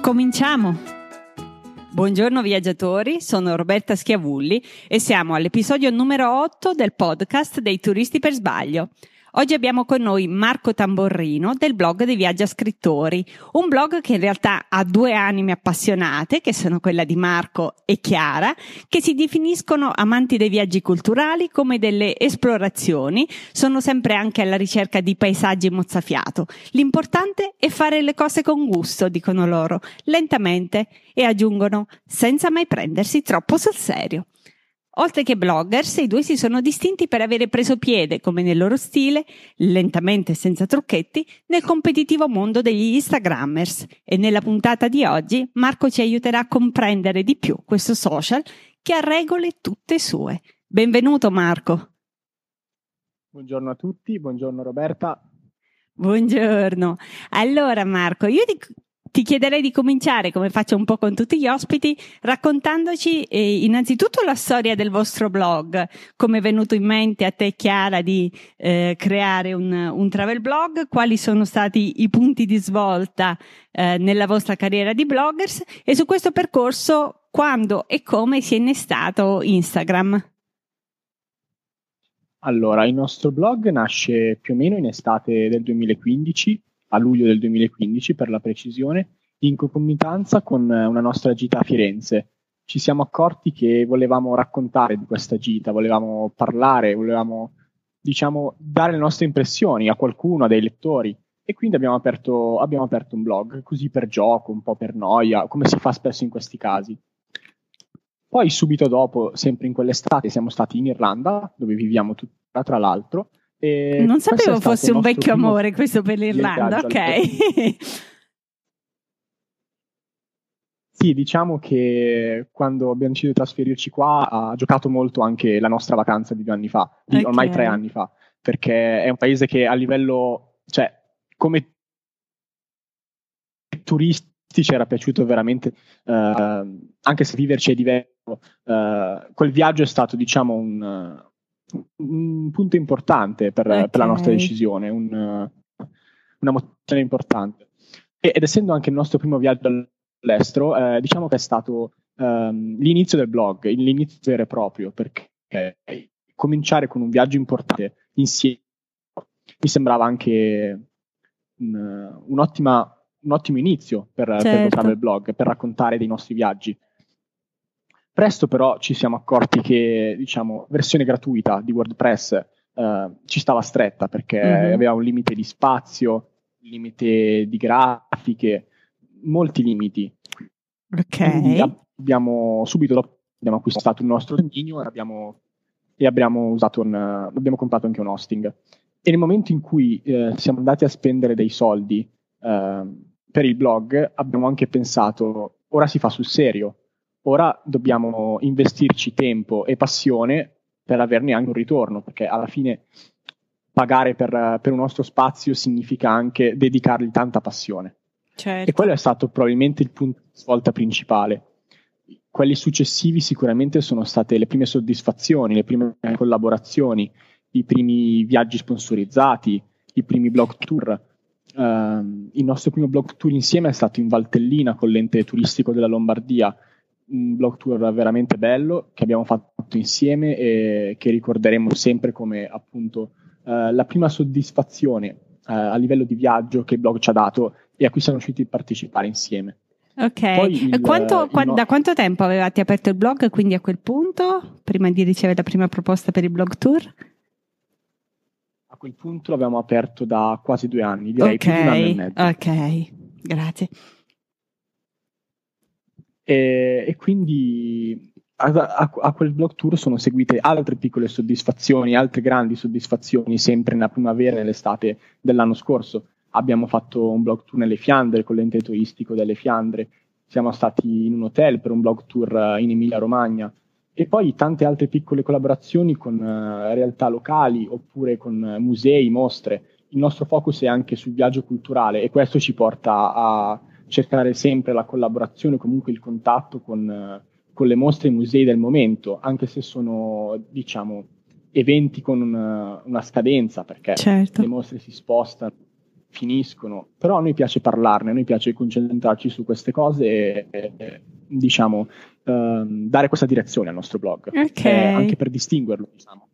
Cominciamo! Buongiorno viaggiatori, sono Roberta Schiavulli e siamo all'episodio numero 8 del podcast dei turisti per sbaglio. Oggi abbiamo con noi Marco Tamborrino del blog dei Viaggia Scrittori, un blog che in realtà ha due anime appassionate, che sono quella di Marco e Chiara, che si definiscono amanti dei viaggi culturali come delle esplorazioni, sono sempre anche alla ricerca di paesaggi mozzafiato. L'importante è fare le cose con gusto, dicono loro, lentamente e aggiungono senza mai prendersi troppo sul serio. Oltre che bloggers, i due si sono distinti per avere preso piede, come nel loro stile, lentamente e senza trucchetti, nel competitivo mondo degli Instagrammers. E nella puntata di oggi Marco ci aiuterà a comprendere di più questo social che ha regole tutte sue. Benvenuto Marco. Buongiorno a tutti, buongiorno Roberta. Buongiorno. Allora Marco, io ti ti chiederei di cominciare, come faccio un po' con tutti gli ospiti, raccontandoci eh, innanzitutto la storia del vostro blog, come è venuto in mente a te Chiara di eh, creare un, un, travel blog, quali sono stati i punti di svolta eh, nella vostra carriera di bloggers? E su questo percorso quando e come si è innestato Instagram. Allora, il nostro blog nasce più o meno in estate del 2015 a luglio del 2015 per la precisione, in concomitanza con una nostra gita a Firenze. Ci siamo accorti che volevamo raccontare di questa gita, volevamo parlare, volevamo diciamo dare le nostre impressioni a qualcuno, a dei lettori e quindi abbiamo aperto, abbiamo aperto un blog, così per gioco, un po' per noia, come si fa spesso in questi casi. Poi subito dopo, sempre in quell'estate, siamo stati in Irlanda, dove viviamo tutta, tra l'altro, e non sapevo fosse un vecchio amore questo per l'Irlanda, ok. sì, diciamo che quando abbiamo deciso di trasferirci qua ha giocato molto anche la nostra vacanza di due anni fa, di okay. ormai tre anni fa, perché è un paese che a livello, cioè, come turisti ci era piaciuto veramente, uh, anche se viverci è diverso, uh, quel viaggio è stato, diciamo, un un punto importante per, okay. per la nostra decisione, un, una motivazione importante. ed essendo anche il nostro primo viaggio all'estero, eh, diciamo che è stato um, l'inizio del blog, l'inizio vero e proprio, perché cominciare con un viaggio importante insieme mi sembrava anche un, un ottimo inizio per, certo. per travel blog, per raccontare dei nostri viaggi. Presto però ci siamo accorti che, diciamo, versione gratuita di WordPress eh, ci stava stretta perché mm-hmm. aveva un limite di spazio, limite di grafiche, molti limiti. Ok. abbiamo subito dopo abbiamo acquistato il nostro dominio e abbiamo, e abbiamo, un, abbiamo comprato anche un hosting. E nel momento in cui eh, siamo andati a spendere dei soldi eh, per il blog, abbiamo anche pensato, ora si fa sul serio, Ora dobbiamo investirci tempo e passione per averne anche un ritorno, perché alla fine pagare per, per un nostro spazio significa anche dedicargli tanta passione. Certo. E quello è stato probabilmente il punto di svolta principale. Quelli successivi sicuramente sono state le prime soddisfazioni, le prime collaborazioni, i primi viaggi sponsorizzati, i primi blog tour. Uh, il nostro primo blog tour insieme è stato in Valtellina con l'ente turistico della Lombardia, un blog tour veramente bello che abbiamo fatto insieme e che ricorderemo sempre come appunto eh, la prima soddisfazione eh, a livello di viaggio che il blog ci ha dato e a cui siamo riusciti a partecipare insieme. Ok, il, quanto, il no... da quanto tempo avevate aperto il blog quindi a quel punto, prima di ricevere la prima proposta per il blog tour? A quel punto l'abbiamo aperto da quasi due anni, direi okay, più di un anno e mezzo. Ok, grazie. E, e quindi a, a, a, quel blog tour sono seguite altre piccole soddisfazioni, altre grandi soddisfazioni, sempre nella primavera e nell'estate dell'anno scorso. Abbiamo fatto un blog tour nelle Fiandre con l'ente turistico delle Fiandre siamo stati in un hotel per un blog tour in Emilia Romagna e poi tante altre piccole collaborazioni con uh, realtà locali oppure con musei, mostre. Il nostro focus è anche sul viaggio culturale e questo ci porta a cercare sempre la collaborazione, comunque il contatto con, con le mostre e i musei del momento, anche se sono, diciamo, eventi con una, una scadenza, perché certo. le mostre si spostano, finiscono, però a noi piace parlarne, a noi piace concentrarci su queste cose e, e diciamo, ehm, dare questa direzione al nostro blog, okay. eh, anche per distinguerlo, diciamo.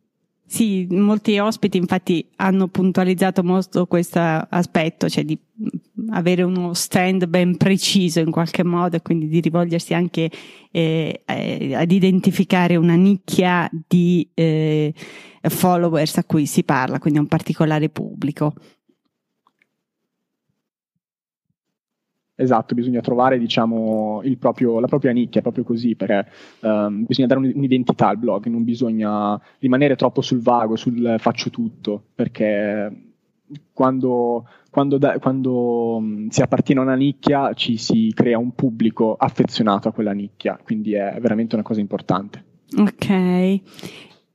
Sì, molti ospiti infatti hanno puntualizzato molto questo aspetto, cioè di avere uno stand ben preciso in qualche modo e quindi di rivolgersi anche eh, eh, ad identificare una nicchia di eh, followers a cui si parla, quindi un particolare pubblico. Esatto, bisogna trovare diciamo, proprio, la propria nicchia, proprio così, perché um, bisogna dare un'identità al blog, non bisogna rimanere troppo sul vago, sul faccio tutto, perché quando, quando, da, quando si appartiene a una nicchia ci si crea un pubblico affezionato a quella nicchia, quindi è veramente una cosa importante. Ok,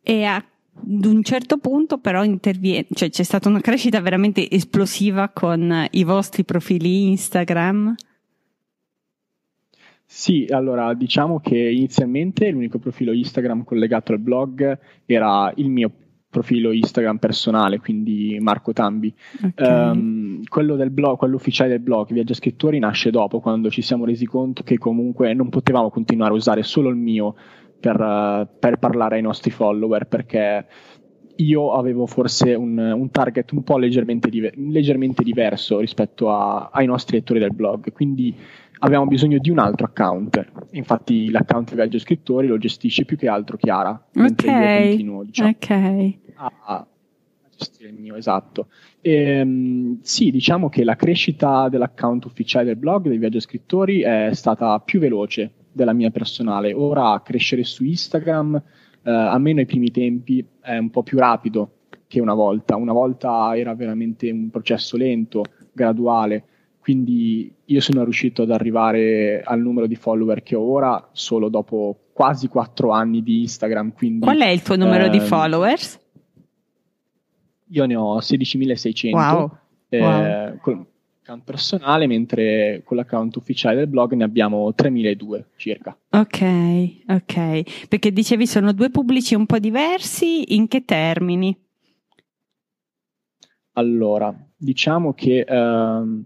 e a ad un certo punto però interviene, cioè c'è stata una crescita veramente esplosiva con i vostri profili Instagram. Sì, allora diciamo che inizialmente l'unico profilo Instagram collegato al blog era il mio profilo Instagram personale, quindi Marco Tambi. Okay. Um, quello del blog, quello ufficiale del blog, Viaggia Scrittori, nasce dopo, quando ci siamo resi conto che comunque non potevamo continuare a usare solo il mio per, per parlare ai nostri follower perché io avevo forse un, un target un po' leggermente, diver- leggermente diverso rispetto a, ai nostri lettori del blog, quindi avevamo bisogno di un altro account. Infatti l'account Viaggio Scrittori lo gestisce più che altro Chiara, ok, io continuo diciamo, okay. a, gestire il mio, esatto. E, um, sì, diciamo che la crescita dell'account ufficiale del blog dei Viaggio Scrittori è stata più veloce della mia personale. Ora crescere su Instagram, eh, almeno ai primi tempi, è un po' più rapido che una volta. Una volta era veramente un processo lento, graduale. Quindi io sono riuscito ad arrivare al numero di follower che ho ora solo dopo quasi quattro anni di Instagram. Quindi, Qual è il tuo numero ehm, di followers? Io ne ho 16.600. Wow. Eh, wow. Con, account personale, mentre con l'account ufficiale del blog ne abbiamo 3.002 circa. Ok, ok. Perché dicevi sono due pubblici un po' diversi, in che termini? Allora, diciamo che uh,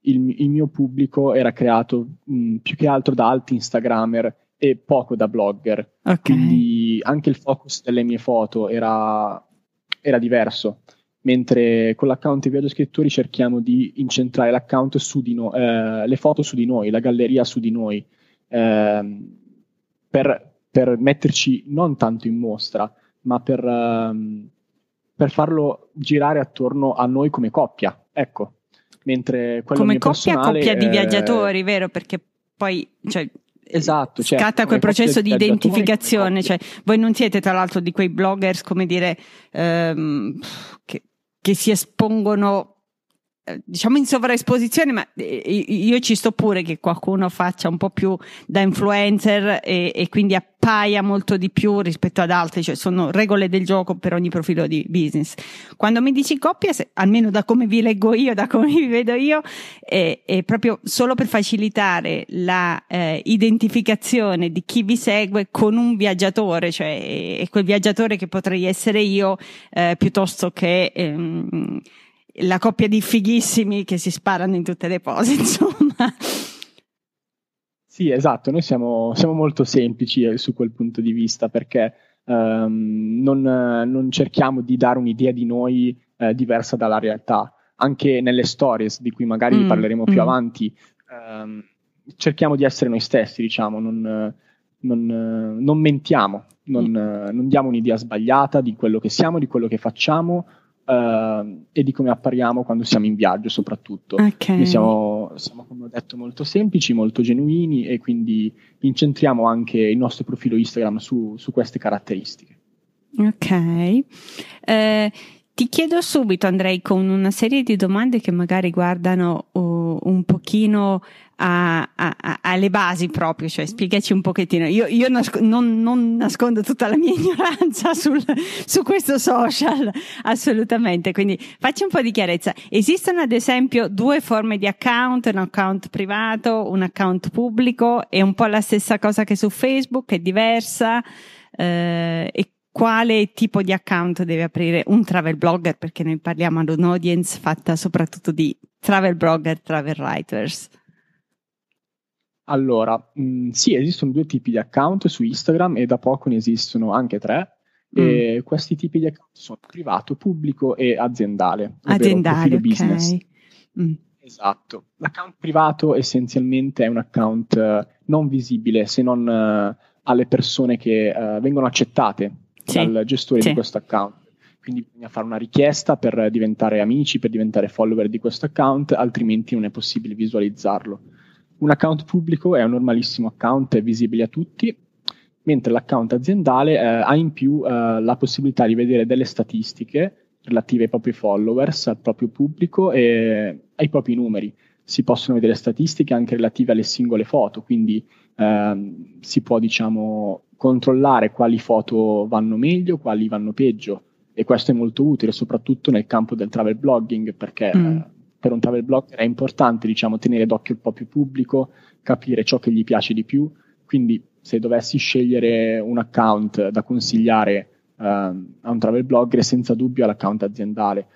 il, il, mio pubblico era creato mh, più che altro da altri Instagrammer e poco da blogger. Okay. Quindi anche il focus delle mie foto era, era diverso mentre con l'account di Viaggio Scrittori cerchiamo di incentrare l'account su di noi, eh, le foto su di noi, la galleria su di noi, eh, per, per, metterci non tanto in mostra, ma per, ehm, per, farlo girare attorno a noi come coppia, ecco. Mentre come coppia, coppia di viaggiatori, vero? Perché poi cioè, Esatto, cioè, scatta quel processo di identificazione, cioè voi non siete tra l'altro di quei bloggers come dire ehm, che che si espongono eh, diciamo in sovraesposizione, ma eh, io ci sto pure che qualcuno faccia un po' più da influencer e, e, quindi appaia molto di più rispetto ad altri, cioè sono regole del gioco per ogni profilo di business. Quando mi dici coppia, se, almeno da come vi leggo io, da come vi vedo io, è, è proprio solo per facilitare la eh, identificazione di chi vi segue con un viaggiatore, cioè è quel viaggiatore che potrei essere io eh, piuttosto che ehm, la coppia di fighissimi che si sparano in tutte le pose, insomma. Sì, esatto, noi siamo, siamo molto semplici eh, su quel punto di vista perché um, non, non, cerchiamo di dare un'idea di noi eh, diversa dalla realtà. Anche nelle stories, di cui magari mm, parleremo più mm. avanti, um, cerchiamo di essere noi stessi, diciamo, non, non, non mentiamo, non, mm. non diamo un'idea sbagliata di quello che siamo, di quello che facciamo, Uh, e di come appariamo quando siamo in viaggio soprattutto. Okay. siamo, siamo, come ho detto, molto semplici, molto genuini e quindi incentriamo anche il nostro profilo Instagram su, su queste caratteristiche. Ok. Eh, ti chiedo subito, Andrei, con una serie di domande che magari guardano uh, un pochino a, a, a, alle basi proprio, cioè spiegaci un pochettino. Io, io nasc- non, non, nascondo tutta la mia ignoranza sul, su questo social, assolutamente, quindi facci un po' di chiarezza. Esistono ad esempio due forme di account, un account privato, un account pubblico, è un po' la stessa cosa che su Facebook, è diversa. Eh, e quale tipo di account deve aprire un travel blogger, perché noi parliamo ad un'audience fatta soprattutto di travel blogger, travel writers. Allora, mh, mm, sì, esistono due tipi di account su Instagram e da poco ne esistono anche tre. Mm. Questi tipi di account sono privato, pubblico e aziendale. Aziendale, ok. Business. Mm. Esatto. L'account privato essenzialmente è un account uh, non visibile se non uh, alle persone che uh, vengono accettate sì. dal gestore sì. di questo account. Quindi bisogna fare una richiesta per diventare amici, per diventare follower di questo account, altrimenti non è possibile visualizzarlo. Un account pubblico è un normalissimo account, è visibile a tutti, mentre l'account aziendale eh, ha in più eh, la possibilità di vedere delle statistiche relative ai propri followers, al proprio pubblico e ai propri numeri. Si possono vedere statistiche anche relative alle singole foto, quindi ehm, si può diciamo controllare quali foto vanno meglio, quali vanno peggio e questo è molto utile soprattutto nel campo del travel blogging perché mm. eh, per un travel blogger è importante diciamo tenere d'occhio il proprio pubblico, capire ciò che gli piace di più, quindi se dovessi scegliere un account da consigliare eh, a un travel blogger senza dubbio l'account aziendale.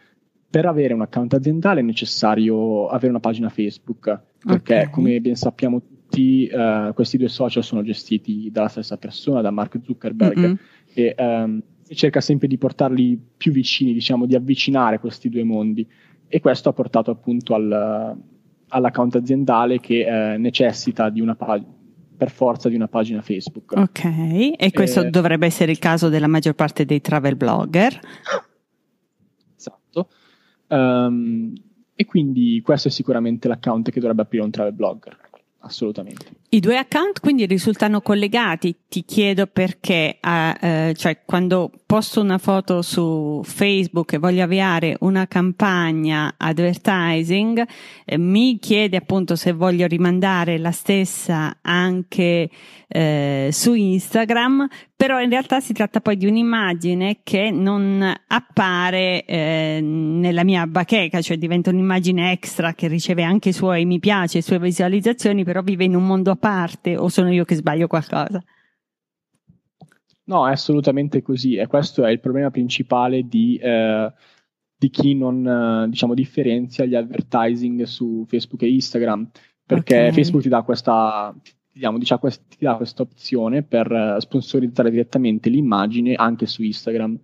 Per avere un account aziendale è necessario avere una pagina Facebook perché okay. come ben sappiamo tutti uh, questi due social sono gestiti dalla stessa persona, da Mark Zuckerberg, mm-hmm. e um, cerca sempre di portarli più vicini, diciamo, di avvicinare questi due mondi. E questo ha portato appunto al, all'account aziendale che uh, necessita di una pagina per forza di una pagina Facebook. Ok, e questo eh, dovrebbe essere il caso della maggior parte dei travel blogger. Esatto. Um, e quindi questo è sicuramente l'account che dovrebbe aprire un travel blogger assolutamente. I due account quindi risultano collegati, ti chiedo perché, eh, cioè quando posto una foto su Facebook e voglio avviare una campagna advertising, eh, mi chiede appunto se voglio rimandare la stessa anche eh, su Instagram, però in realtà si tratta poi di un'immagine che non appare eh, nella mia bacheca, cioè diventa un'immagine extra che riceve anche i suoi mi piace, le sue visualizzazioni, però vive in un mondo parte o sono io che sbaglio qualcosa? No, è assolutamente così e questo è il problema principale di, eh, di chi non eh, diciamo, differenzia gli advertising su Facebook e Instagram, perché okay. Facebook ti dà questa diciamo, ti dà questa opzione per eh, sponsorizzare direttamente l'immagine anche su Instagram.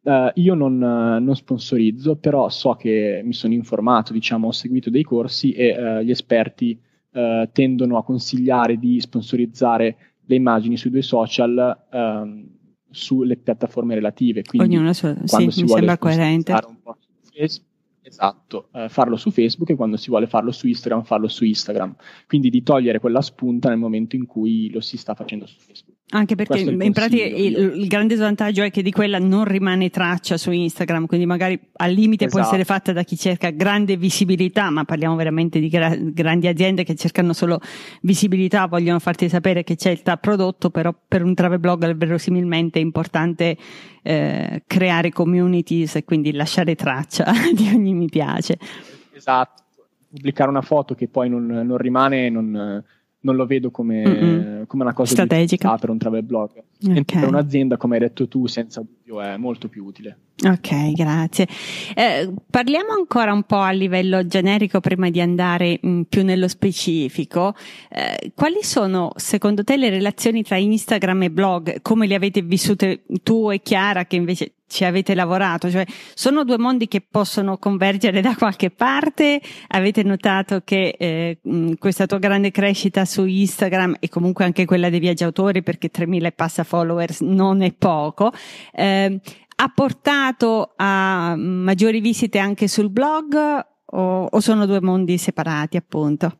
Uh, io non, non, sponsorizzo, però so che mi sono informato, diciamo, ho seguito dei corsi e uh, gli esperti tendono a consigliare di sponsorizzare le immagini sui due social um, sulle piattaforme relative. Quindi Ognuno su, quando sì, si mi sembra coerente. Un po' Esatto, eh, farlo su Facebook e quando si vuole farlo su Instagram, farlo su Instagram. Quindi di togliere quella spunta nel momento in cui lo si sta facendo su Facebook. Anche perché in pratica il, il, grande svantaggio è che di quella non rimane traccia su Instagram, quindi magari al limite esatto. può essere fatta da chi cerca grande visibilità, ma parliamo veramente di gra- grandi aziende che cercano solo visibilità, vogliono farti sapere che c'è il tal prodotto, però per un travel blog verosimilmente è importante eh, creare communities e quindi lasciare traccia di ogni mi piace. Esatto, pubblicare una foto che poi non, non rimane, non non lo vedo come, come una cosa strategica per un travel blog. Okay. Per un'azienda, come hai detto tu, senza dubbio è molto più utile. Ok, grazie. Eh, parliamo ancora un po' a livello generico prima di andare mh, mm, più nello specifico. Eh, quali sono secondo te le relazioni tra Instagram e blog? Come le avete vissute tu e Chiara che invece ci avete lavorato? Cioè, sono due mondi che possono convergere da qualche parte? Avete notato che eh, mh, questa tua grande crescita su Instagram e comunque anche quella dei viaggiatori perché 3.000 e passa followers non è poco, eh, ha portato a maggiori visite anche sul blog o, o sono due mondi separati appunto?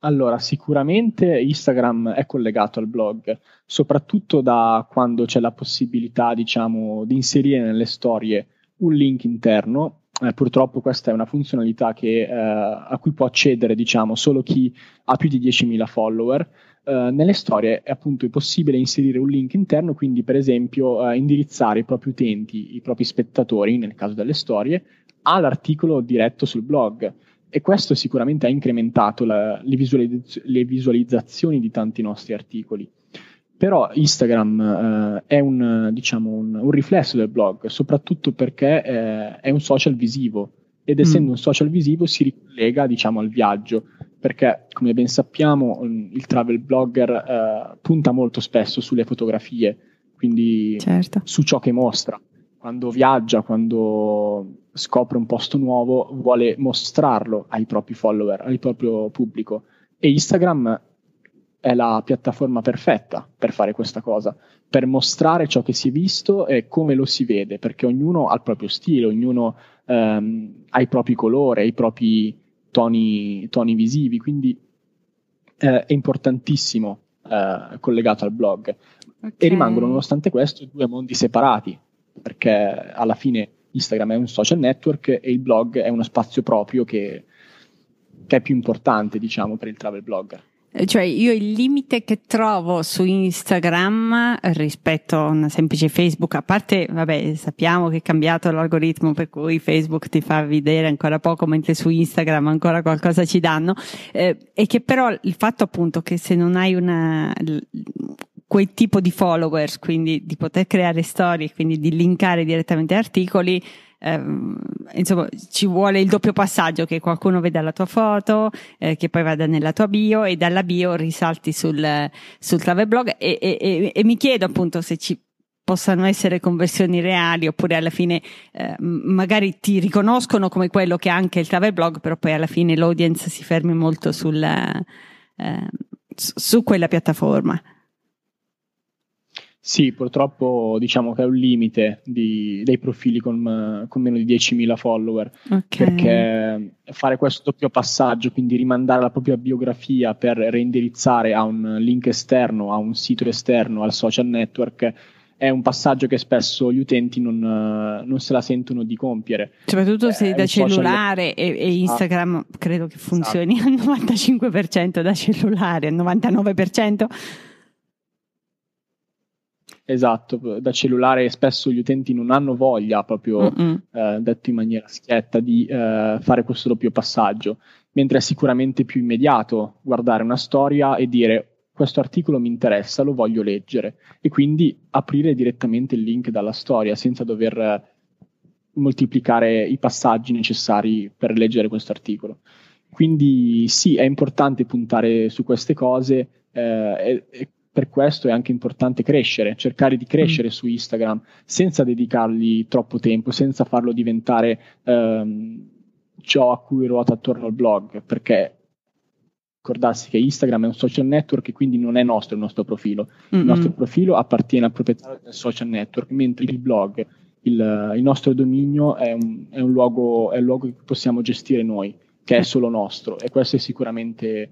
Allora, sicuramente Instagram è collegato al blog, soprattutto da quando c'è la possibilità, diciamo, di inserire nelle storie un link interno. Eh, purtroppo questa è una funzionalità che, eh, a cui può accedere, diciamo, solo chi ha più di 10.000 follower. Eh, nelle storie è appunto possibile inserire un link interno, quindi per esempio eh, indirizzare i propri utenti, i propri spettatori, nel caso delle storie, all'articolo diretto sul blog e questo sicuramente ha incrementato la, le, visualizz- le, visualizzazioni di tanti nostri articoli. Però Instagram eh, è un, diciamo, un, un, riflesso del blog, soprattutto perché eh, è un social visivo ed essendo mm. un social visivo si ricollega diciamo, al viaggio, perché come ben sappiamo il travel blogger eh, punta molto spesso sulle fotografie, quindi certo. su ciò che mostra quando viaggia, quando scopre un posto nuovo, vuole mostrarlo ai propri follower, al proprio pubblico. E Instagram è la piattaforma perfetta per fare questa cosa, per mostrare ciò che si è visto e come lo si vede, perché ognuno ha il proprio stile, ognuno ehm, ha i propri colori, i propri toni, toni visivi, quindi eh, è importantissimo eh, collegato al blog. Okay. E rimangono, nonostante questo, due mondi separati, perché alla fine Instagram è un social network e il blog è uno spazio proprio che, che è più importante, diciamo, per il travel blogger. Eh, cioè io il limite che trovo su Instagram rispetto a una semplice Facebook, a parte, vabbè, sappiamo che è cambiato l'algoritmo per cui Facebook ti fa vedere ancora poco, mentre su Instagram ancora qualcosa ci danno, eh, è che però il fatto appunto che se non hai una, quel tipo di followers, quindi di poter creare storie, quindi di linkare direttamente articoli, ehm, insomma, ci vuole il doppio passaggio che qualcuno veda la tua foto, eh, che poi vada nella tua bio e dalla bio risalti sul, sul travel blog e, e, e, e mi chiedo appunto se ci possano essere conversioni reali oppure alla fine eh, magari ti riconoscono come quello che ha anche il travel blog, però poi alla fine l'audience si fermi molto sul, eh, su quella piattaforma. Sì, purtroppo diciamo che è un limite di, dei profili con, con, meno di 10.000 follower, okay. perché fare questo doppio passaggio, quindi rimandare la propria biografia per reindirizzare a un link esterno, a un sito esterno, al social network, è un passaggio che spesso gli utenti non, non se la sentono di compiere. Soprattutto se eh, da cellulare social... e, e, Instagram ah, credo che funzioni esatto. al 95% da cellulare, al 99%. Esatto, da cellulare spesso gli utenti non hanno voglia, proprio eh, detto in maniera schietta, di eh, fare questo doppio passaggio, mentre è sicuramente più immediato guardare una storia e dire questo articolo mi interessa, lo voglio leggere e quindi aprire direttamente il link dalla storia senza dover eh, moltiplicare i passaggi necessari per leggere questo articolo. Quindi sì, è importante puntare su queste cose eh, e, per questo è anche importante crescere, cercare di crescere mm. su Instagram senza dedicargli troppo tempo, senza farlo diventare ehm, ciò a cui ruota attorno al blog, perché ricordarsi che Instagram è un social network e quindi non è nostro il nostro profilo. Mm-hmm. Il nostro profilo appartiene al proprietario del social network, mentre il blog, il, il nostro dominio è un, è, un luogo, è un luogo che possiamo gestire noi, che è solo nostro e questo è sicuramente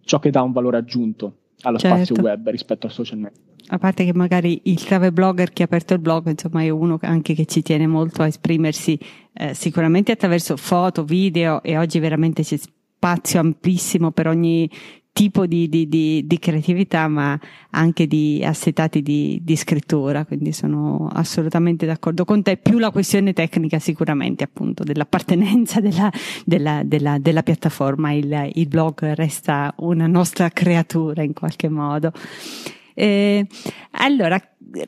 ciò che dà un valore aggiunto allo certo. spazio web rispetto al social network. A parte che magari il travel blogger che ha aperto il blog, insomma, è uno anche che ci tiene molto a esprimersi eh, sicuramente attraverso foto, video e oggi veramente c'è spazio amplissimo per ogni tipo di, di, di, di, creatività, ma anche di assetati di, di, scrittura, quindi sono assolutamente d'accordo con te. Più la questione tecnica, sicuramente, appunto, dell'appartenenza della, della, della, della piattaforma. Il, il, blog resta una nostra creatura in qualche modo. Eh, allora,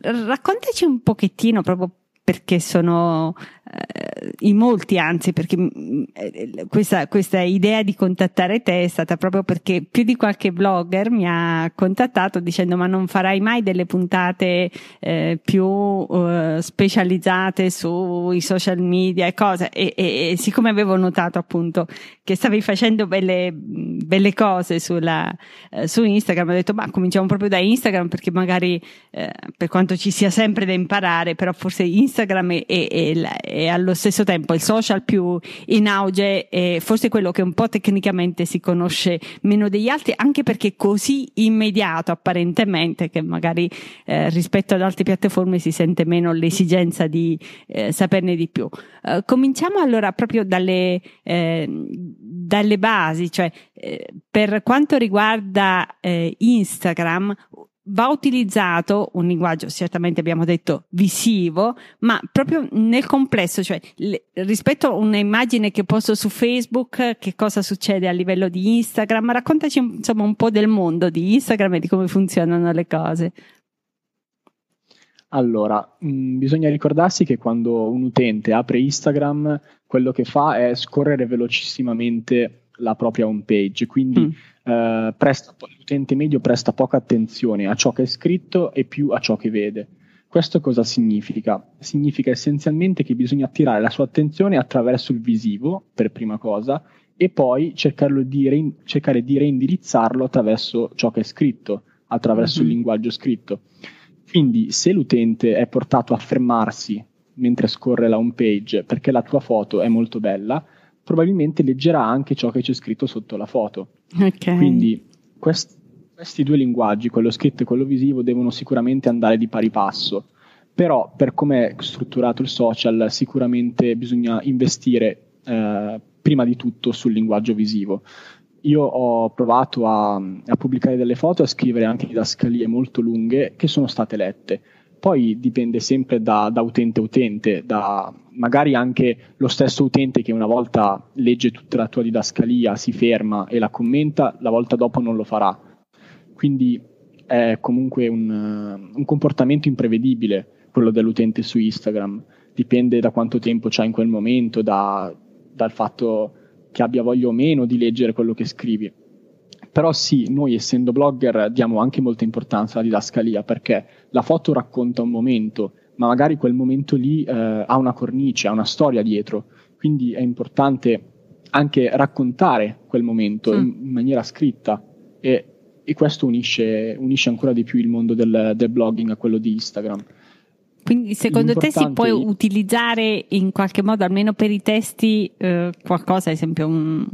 raccontaci un pochettino proprio perché sono in molti anzi perché mm, eh, questa, questa, idea di contattare te è stata proprio perché più di qualche blogger mi ha contattato dicendo ma non farai mai delle puntate eh, più uh, specializzate sui social media e cose? E, e, e, siccome avevo notato appunto che stavi facendo belle, belle cose sulla, eh, su Instagram ho detto ma cominciamo proprio da Instagram perché magari eh, per quanto ci sia sempre da imparare però forse Instagram Instagram è, è, è, allo stesso tempo il social più in auge e forse quello che un po' tecnicamente si conosce meno degli altri, anche perché è così immediato apparentemente che magari eh, rispetto ad altre piattaforme si sente meno l'esigenza di eh, saperne di più. Uh, cominciamo allora proprio dalle, eh, dalle basi, cioè eh, per quanto riguarda eh, Instagram, va utilizzato un linguaggio, certamente abbiamo detto visivo, ma proprio nel complesso, cioè le, rispetto a un'immagine che posto su Facebook, che cosa succede a livello di Instagram? Raccontaci insomma un po' del mondo di Instagram e di come funzionano le cose. Allora, mh, mm, bisogna ricordarsi che quando un utente apre Instagram, quello che fa è scorrere velocissimamente la propria home page, quindi mm. Eh, presta, l'utente medio presta poca attenzione a ciò che è scritto e più a ciò che vede. Questo cosa significa? Significa essenzialmente che bisogna attirare la sua attenzione attraverso il visivo, per prima cosa, e poi di re- cercare di reindirizzarlo attraverso ciò che è scritto, attraverso mm-hmm. il linguaggio scritto. Quindi se l'utente è portato a fermarsi mentre scorre la home page perché la tua foto è molto bella, probabilmente leggerà anche ciò che c'è scritto sotto la foto. Okay. Quindi quest- questi due linguaggi, quello scritto e quello visivo, devono sicuramente andare di pari passo. Però per come è strutturato il social sicuramente bisogna investire eh, prima di tutto sul linguaggio visivo. Io ho provato a, a pubblicare delle foto e a scrivere anche didascalie molto lunghe che sono state lette poi dipende sempre da, da utente a utente, da magari anche lo stesso utente che una volta legge tutta la tua didascalia, si ferma e la commenta, la volta dopo non lo farà. Quindi è comunque un, un comportamento imprevedibile quello dell'utente su Instagram. Dipende da quanto tempo c'ha in quel momento, da, dal fatto che abbia voglia o meno di leggere quello che scrivi. Però sì, noi essendo blogger diamo anche molta importanza alla didascalia perché la foto racconta un momento, ma magari quel momento lì eh, ha una cornice, ha una storia dietro, quindi è importante anche raccontare quel momento mm. in, in, maniera scritta e, e questo unisce, unisce, ancora di più il mondo del, del blogging a quello di Instagram. Quindi secondo te si può utilizzare in qualche modo, almeno per i testi, eh, qualcosa, ad esempio un,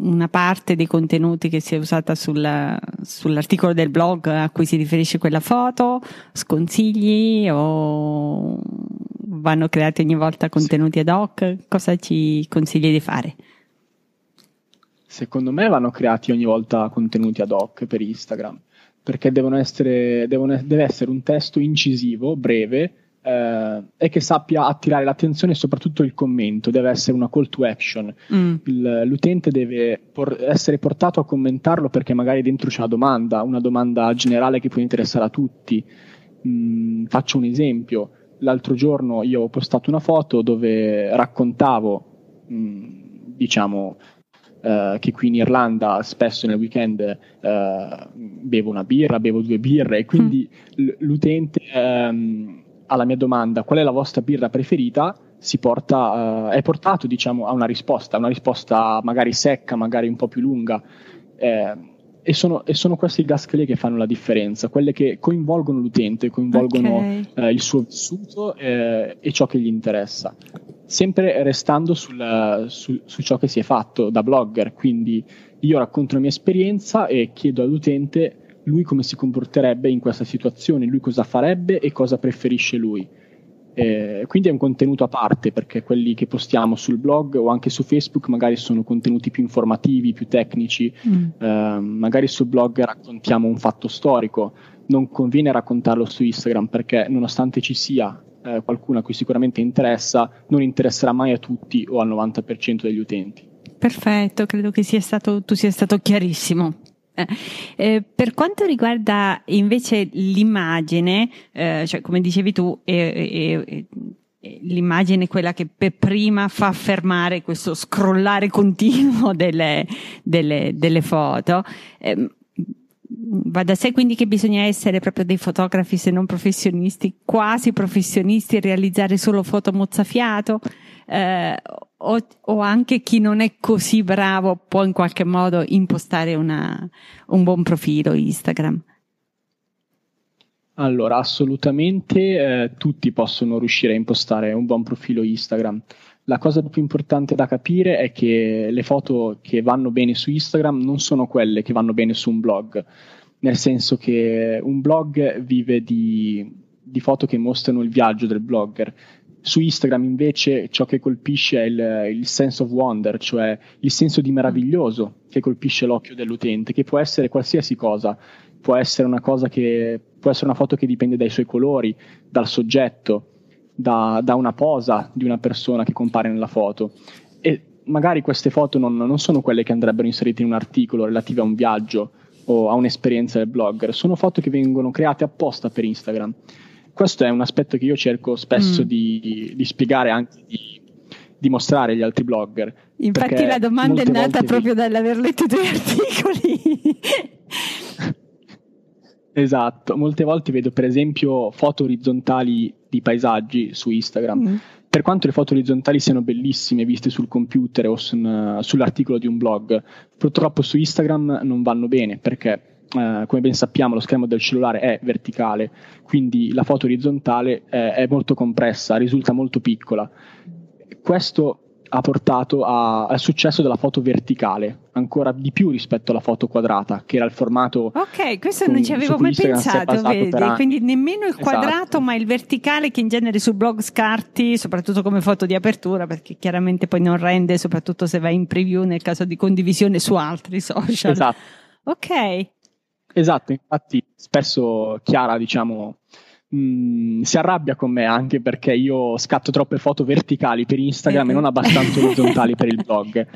una parte dei contenuti che si è usata sulla, sull'articolo del blog a cui si riferisce quella foto, sconsigli o vanno creati ogni volta contenuti ad hoc? Cosa ci consigli di fare? Secondo me vanno creati ogni volta contenuti ad hoc per Instagram, perché devono essere, devono, deve essere un testo incisivo, breve, eh, e che sappia attirare l'attenzione e soprattutto il commento, deve essere una call to action. Mm. Il, l'utente deve por- essere portato a commentarlo perché magari dentro c'è una domanda, una domanda generale che può interessare a tutti. Mm, faccio un esempio. L'altro giorno io ho postato una foto dove raccontavo, mm, diciamo, Uh, che qui in Irlanda spesso nel weekend uh, bevo una birra, bevo due birre e quindi mm. l- l'utente um, alla mia domanda qual è la vostra birra preferita si porta, uh, è portato diciamo, a una risposta, una risposta magari secca, magari un po' più lunga. Eh, e, sono, e sono queste didascalie che fanno la differenza, quelle che coinvolgono l'utente, coinvolgono okay. eh, il suo vissuto eh, e ciò che gli interessa. Sempre restando sul, su, su ciò che si è fatto da blogger, quindi io racconto la mia esperienza e chiedo all'utente lui come si comporterebbe in questa situazione, lui cosa farebbe e cosa preferisce lui. Eh, quindi è un contenuto a parte perché quelli che postiamo sul blog o anche su Facebook magari sono contenuti più informativi, più tecnici, mm. eh, magari sul blog raccontiamo un fatto storico, non conviene raccontarlo su Instagram perché nonostante ci sia eh, qualcuno a cui sicuramente interessa, non interesserà mai a tutti o al 90% degli utenti. Perfetto, credo che sia stato, tu sia stato chiarissimo. Eh, eh, per quanto riguarda invece l'immagine, eh, cioè come dicevi tu, l'immagine è quella che per prima fa fermare questo scrollare continuo delle, delle, delle foto. Eh, va da sé quindi che bisogna essere proprio dei fotografi se non professionisti, quasi professionisti, realizzare solo foto mozzafiato eh, o, o, anche chi non è così bravo può in qualche modo impostare una, un buon profilo Instagram? Allora, assolutamente eh, tutti possono riuscire a impostare un buon profilo Instagram. La cosa più importante da capire è che le foto che vanno bene su Instagram non sono quelle che vanno bene su un blog, nel senso che un blog vive di, di foto che mostrano il viaggio del blogger. Su Instagram invece ciò che colpisce è il, il sense of wonder, cioè il senso di meraviglioso che colpisce l'occhio dell'utente, che può essere qualsiasi cosa, può essere una cosa che può essere una foto che dipende dai suoi colori, dal soggetto, da, da una posa di una persona che compare nella foto. E magari queste foto non, non sono quelle che andrebbero inserite in un articolo relativo a un viaggio o a un'esperienza del blogger, sono foto che vengono create apposta per Instagram. Questo è un aspetto che io cerco spesso mm. di, di, spiegare anche di, di mostrare agli altri blogger. Infatti la domanda è nata proprio vi... dall'aver letto i tuoi articoli. Esatto, molte volte vedo per esempio foto orizzontali di paesaggi su Instagram. Mm. Per quanto le foto orizzontali siano bellissime viste sul computer o su un, sull'articolo di un blog, purtroppo su Instagram non vanno bene perché Uh, come ben sappiamo lo schermo del cellulare è verticale, quindi la foto orizzontale è, è molto compressa, risulta molto piccola. Questo ha portato a, al successo della foto verticale, ancora di più rispetto alla foto quadrata, che era il formato. Ok, questo con, non ci avevo mai pensato, vedi? Quindi nemmeno il quadrato, esatto. ma il verticale che in genere su blog scarti, soprattutto come foto di apertura, perché chiaramente poi non rende, soprattutto se vai in preview nel caso di condivisione su altri social. Esatto. Ok. Esatto, infatti spesso Chiara, diciamo, Mm, si arrabbia con me anche perché io scatto troppe foto verticali per Instagram e non abbastanza orizzontali per il blog.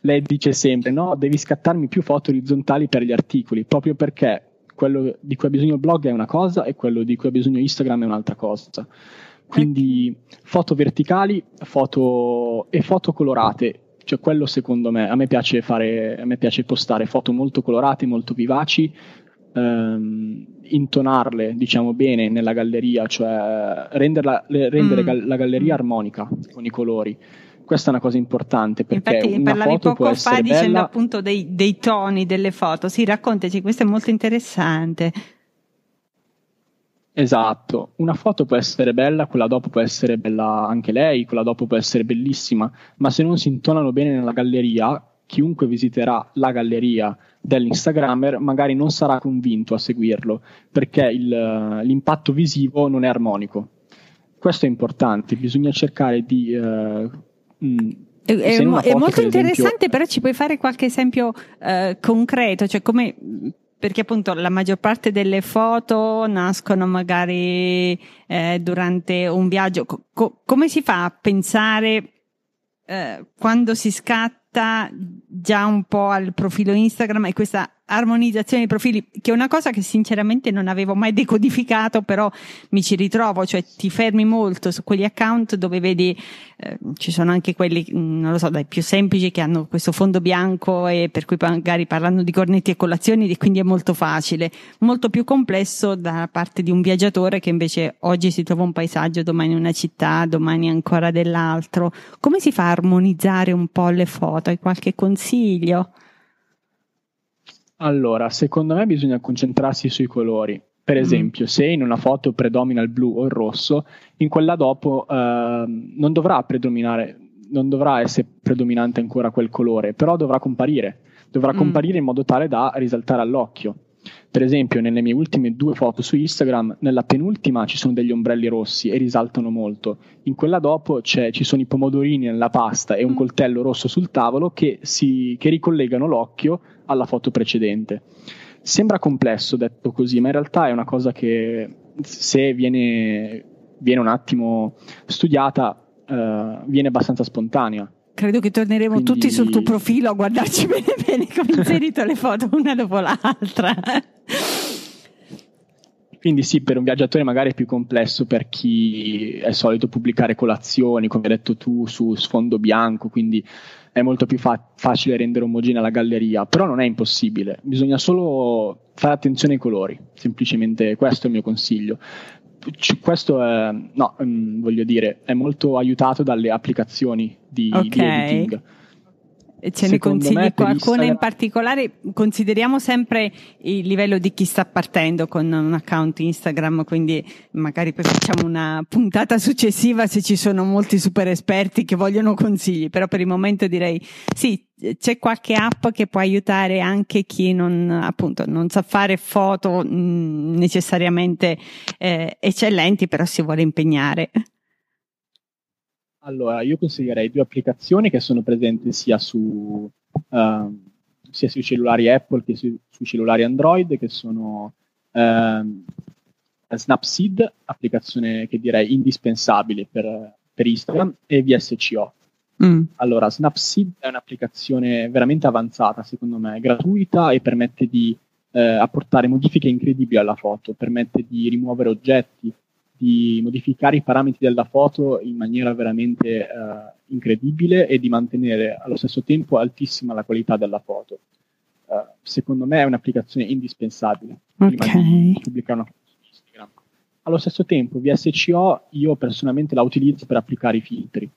Lei dice sempre: No, devi scattarmi più foto orizzontali per gli articoli, proprio perché quello di cui ha bisogno il blog è una cosa e quello di cui ha bisogno Instagram è un'altra cosa. Quindi foto verticali foto e foto colorate, cioè quello secondo me, a me piace fare, a me piace postare foto molto colorate, molto vivaci, ehm, intonarle, diciamo bene, nella galleria, cioè renderla, rendere mm. la galleria armonica con i colori. Questa è una cosa importante perché Infatti, una parlavi foto poco fa dicendo bella... appunto dei, dei toni delle foto. Sì, raccontaci, questo è molto interessante. Esatto, una foto può essere bella, quella dopo può essere bella anche lei, quella dopo può essere bellissima, ma se non si intonano bene nella galleria, chiunque visiterà la galleria dell'Instagrammer magari non sarà convinto a seguirlo perché il, l'impatto visivo non è armonico. Questo è importante, bisogna cercare di... Uh, mh, è, è, mo- è, molto interessante, esempio... però ci puoi fare qualche esempio uh, concreto, cioè come perché appunto la maggior parte delle foto nascono magari eh, durante un viaggio. Co- come si fa a pensare eh, quando si scatta già un po' al profilo Instagram e questa armonizzazione dei profili, che è una cosa che sinceramente non avevo mai decodificato, però mi ci ritrovo, cioè ti fermi molto su quegli account dove vedi, eh, ci sono anche quelli, mm, non lo so, dai più semplici che hanno questo fondo bianco e per cui magari parlano di cornetti e colazioni e quindi è molto facile, molto più complesso da parte di un viaggiatore che invece oggi si trova un paesaggio, domani una città, domani ancora dell'altro. Come si fa a armonizzare un po' le foto? Hai qualche consiglio? Allora, secondo me bisogna concentrarsi sui colori. Per mm. esempio, mm. se in una foto predomina il blu o il rosso, in quella dopo eh, non dovrà predominare, non dovrà essere predominante ancora quel colore, però dovrà comparire. Dovrà mm. comparire in modo tale da risaltare all'occhio. Per esempio, nelle mie ultime due foto su Instagram, nella penultima ci sono degli ombrelli rossi e risaltano molto. In quella dopo ci sono i pomodorini nella pasta e un mm. coltello rosso sul tavolo che, si, che ricollegano l'occhio alla foto precedente. Sembra complesso detto così, ma in realtà è una cosa che se viene, viene un attimo studiata uh, viene abbastanza spontanea. Credo che torneremo Quindi... tutti sul tuo profilo a guardarci bene bene come inserito le foto una dopo l'altra. Quindi sì, per un viaggiatore magari è più complesso per chi è solito pubblicare colazioni, come hai detto tu, su sfondo bianco, quindi è molto più fa- facile rendere omogenea la galleria, però non è impossibile, bisogna solo fare attenzione ai colori, semplicemente questo è il mio consiglio. Questo è, no, mm, voglio dire, è molto aiutato dalle applicazioni di, okay. di editing Ce ne consigli qualcuno in particolare? Consideriamo sempre il livello di chi sta partendo con un account Instagram, quindi magari poi facciamo una puntata successiva se ci sono molti super esperti che vogliono consigli, però per il momento direi sì, c'è qualche app che può aiutare anche chi non, appunto, non sa fare foto mh, mm, necessariamente eh, eccellenti, però si vuole impegnare. Allora, io consiglierei due applicazioni che sono presenti sia su uh, sia sui cellulari Apple che su, sui cellulari Android, che sono uh, Snapseed, applicazione che direi indispensabile per, per Instagram, e VSCO. Mm. Allora, Snapseed è un'applicazione veramente avanzata, secondo me, gratuita e permette di eh, apportare modifiche incredibili alla foto, permette di rimuovere oggetti, di modificare i parametri della foto in maniera veramente uh, incredibile e di mantenere allo stesso tempo altissima la qualità della foto. Uh, secondo me è un'applicazione indispensabile okay. prima di pubblicare una foto su Instagram. Allo stesso tempo, VSCO io personalmente la utilizzo per applicare i filtri,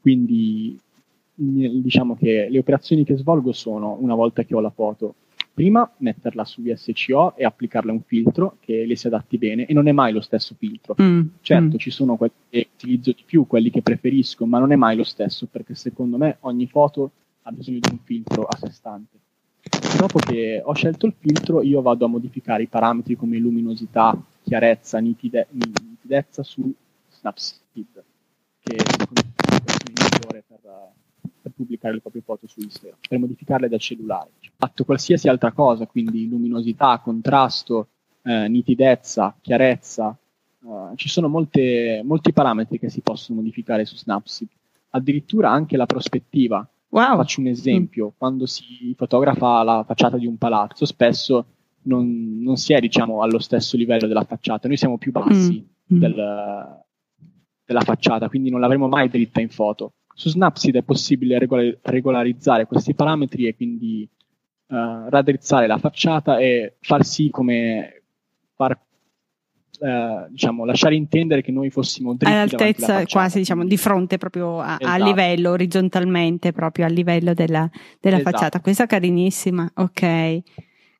quindi diciamo che le operazioni che svolgo sono una volta che ho la foto prima metterla su VSCO e applicarle un filtro che le si adatti bene e non è mai lo stesso filtro. Mm, certo, mm. ci sono quelli che utilizzo di più, quelli che preferisco, ma non è mai lo stesso perché secondo me ogni foto ha bisogno di un filtro a sé stante. Dopo che ho scelto il filtro, io vado a modificare i parametri come luminosità, chiarezza, nitide- nitidezza su Snapseed, che migliore per per pubblicare le proprie foto su Instagram, per modificarle da cellulare. Fatto qualsiasi altra cosa, quindi luminosità, contrasto, eh, nitidezza, chiarezza, eh, ci sono molte, molti parametri che si possono modificare su Snapseed, addirittura anche la prospettiva. Wow. Faccio un esempio, mm. quando si fotografa la facciata di un palazzo, spesso non, non, si è diciamo, allo stesso livello della facciata, noi siamo più bassi mm. mm. del, della facciata, quindi non l'avremo mai dritta in foto. Su Snapseed è possibile regol- regolarizzare questi parametri e quindi uh, raddrizzare la facciata e far sì come far Uh, diciamo, lasciare intendere che noi fossimo dritti all'altezza quasi diciamo di fronte proprio a, esatto. a livello orizzontalmente proprio a livello della, della esatto. facciata questa carinissima ok